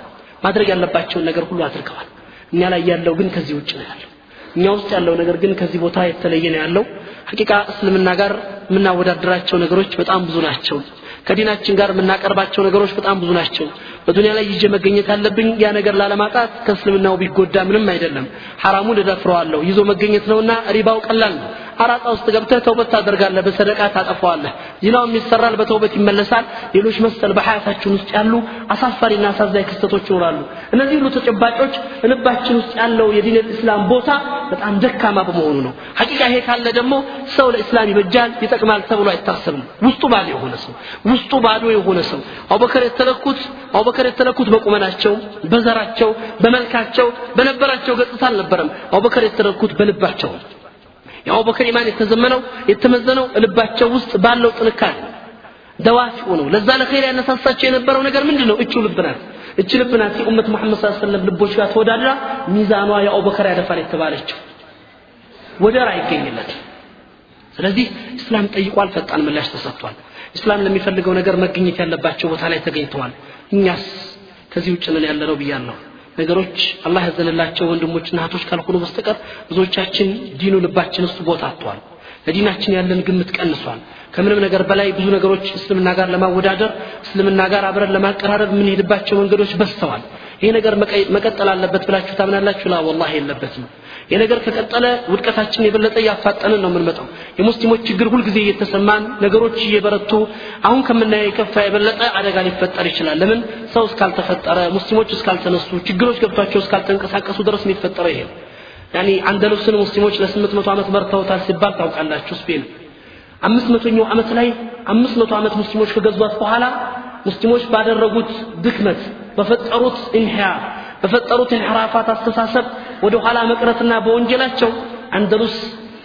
ማድረግ ያለባቸውን ነገር ሁሉ አድርገዋል። እኛ ላይ ያለው ግን ከዚህ ውጭ ነው ያለው እኛ ውስጥ ያለው ነገር ግን ከዚህ ቦታ የተለየ ነው ያለው። ሐቂቃ እስልምና ጋር የምናወዳደራቸው ነገሮች በጣም ብዙ ናቸው። ከዲናችን ጋር የምናቀርባቸው ነገሮች በጣም ብዙ ናቸው። በዱንያ ላይ ይዤ መገኘት ያለብኝ ያ ነገር ላለማጣት ከእስልምናው ቢጎዳ ምንም አይደለም። ሐራሙን እደፍረዋለሁ። ይዞ መገኘት ነውና ሪባው ቀላል ነው አራጣ ውስጥ ገብተህ ተውበት ታደርጋለህ። በሰደቃ ታጠፈዋለህ ዚናውም ይሰራል በተውበት ይመለሳል። ሌሎች መሰል በሐያታችን ውስጥ ያሉ አሳፋሪና አሳዛኝ ክስተቶች ይኖራሉ። እነዚህ ሁሉ ተጨባጮች ልባችን ውስጥ ያለው የዲን እስላም ቦታ በጣም ደካማ በመሆኑ ነው። ሐቂቃ ይሄ ካለ ደግሞ ሰው ለእስላም ይበጃል ይጠቅማል ተብሎ አይታሰብም። ውስጡ ባዶ የሆነ ሰው ውስጡ ባዶ የሆነ ሰው። አቡበከር የተለኩት አቡበከር የተለኩት በቁመናቸው በዘራቸው በመልካቸው በነበራቸው ገጽታ አልነበረም። አቡበከር የተለኩት በልባቸው የአቡበከር ኢማን የተዘመነው የተመዘነው ልባቸው ውስጥ ባለው ጥንካሬ ደዋፊው ነው ለዛ ለኸይር ያነሳሳቸው የነበረው ነገር ምንድን ነው እቹ ልብ ናት። እች ልብ ናት የኡመት መሐመድ ስ ሰለም ልቦች ጋር ተወዳድራ ሚዛኗ የአቡበከር ያደፋል የተባለችው። ወደር አይገኝለት ስለዚህ እስላም ጠይቋል ፈጣን ምላሽ ተሰጥቷል። እስላም ለሚፈልገው ነገር መገኘት ያለባቸው ቦታ ላይ ተገኝተዋል። እኛስ ከዚህ ውጭ ነን ያለነው ብያለሁ ነገሮች አላህ ያዘነላቸው ወንድሞችና እህቶች ካልሆኑ በስተቀር ብዙዎቻችን ዲኑ ልባችን ውስጥ ቦታ አጥቷል። ለዲናችን ያለን ግምት ቀንሷል። ከምንም ነገር በላይ ብዙ ነገሮች እስልምና ጋር ለማወዳደር እስልምና ጋር አብረን ለማቀራረብ የምንሄድባቸው መንገዶች በዝተዋል ይሄ ነገር መቀጠል አለበት ብላችሁ ታምናላችሁ? ላ ወላሂ የለበትም። ይህ ነገር ከቀጠለ ውድቀታችን የበለጠ እያፋጠንን ነው የምንመጣው። የሙስሊሞች ችግር ሁልጊዜ እየተሰማን ነገሮች እየበረቱ አሁን ከምናየው የከፋ የበለጠ አደጋ ሊፈጠር ይችላል። ለምን? ሰው እስካልተፈጠረ ሙስሊሞች እስካልተነሱ ችግሮች ገብቷቸው እስካልተንቀሳቀሱ ድረስ የሚፈጠረው ይሄ። يعني አንደሉስን ሙስሊሞች ለስምንት መቶ ዓመት መርተውታል ሲባል ታውቃላችሁ? ስፔን አምስት መቶኛው ዓመት ላይ አምስት መቶ ዓመት ሙስሊሞች ከገዟት በኋላ ሙስሊሞች ባደረጉት ድክመት በፈጠሩት انهيار በፈጠሩት انحرافات አስተሳሰብ ወደ ኋላ መቅረትና በወንጀላቸው አንደሉስ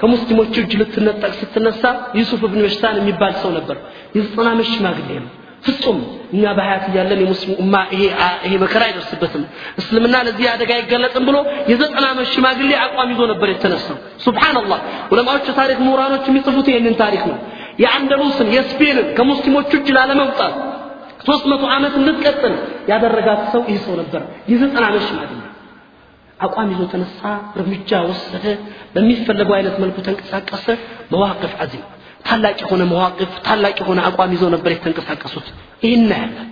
ከሙስሊሞች እጅ ልትነጠቅ ስትነሳ ዩሱፍ ብን መሽታን የሚባል ሰው ነበር። የዘጠና ዓመት ሽማግሌ ነው። ፍጹም! እኛ በሀያት እያለን የሙስሊም ኡማ ይሄ መከራ አይደርስበትም። እስልምና ለዚህ አደጋ አይገለጥም ብሎ የዘጠና ዓመት ሽማግሌ አቋም ይዞ ነበር የተነሳው። ሱብሓንላህ ዑለማዎች ታሪክ ምሁራኖች የሚጽፉት ይህንን ታሪክ ነው። የአንደሉስን የስፔንን ከሙስሊሞች እጅ ላለመውጣት ሶስት መቶ ዓመት እንድትቀጥል ያደረጋት ሰው ይህ ሰው ነበር። የዘጠና ዓመት ሽማግሌ። አቋም ይዞ ተነሳ እርምጃ ወሰደ። በሚፈለገው አይነት መልኩ ተንቀሳቀሰ። መዋቅፍ አዚም ታላቅ የሆነ መዋቅፍ ታላቅ የሆነ አቋም ይዘው ነበር የተንቀሳቀሱት። ይህን ያለን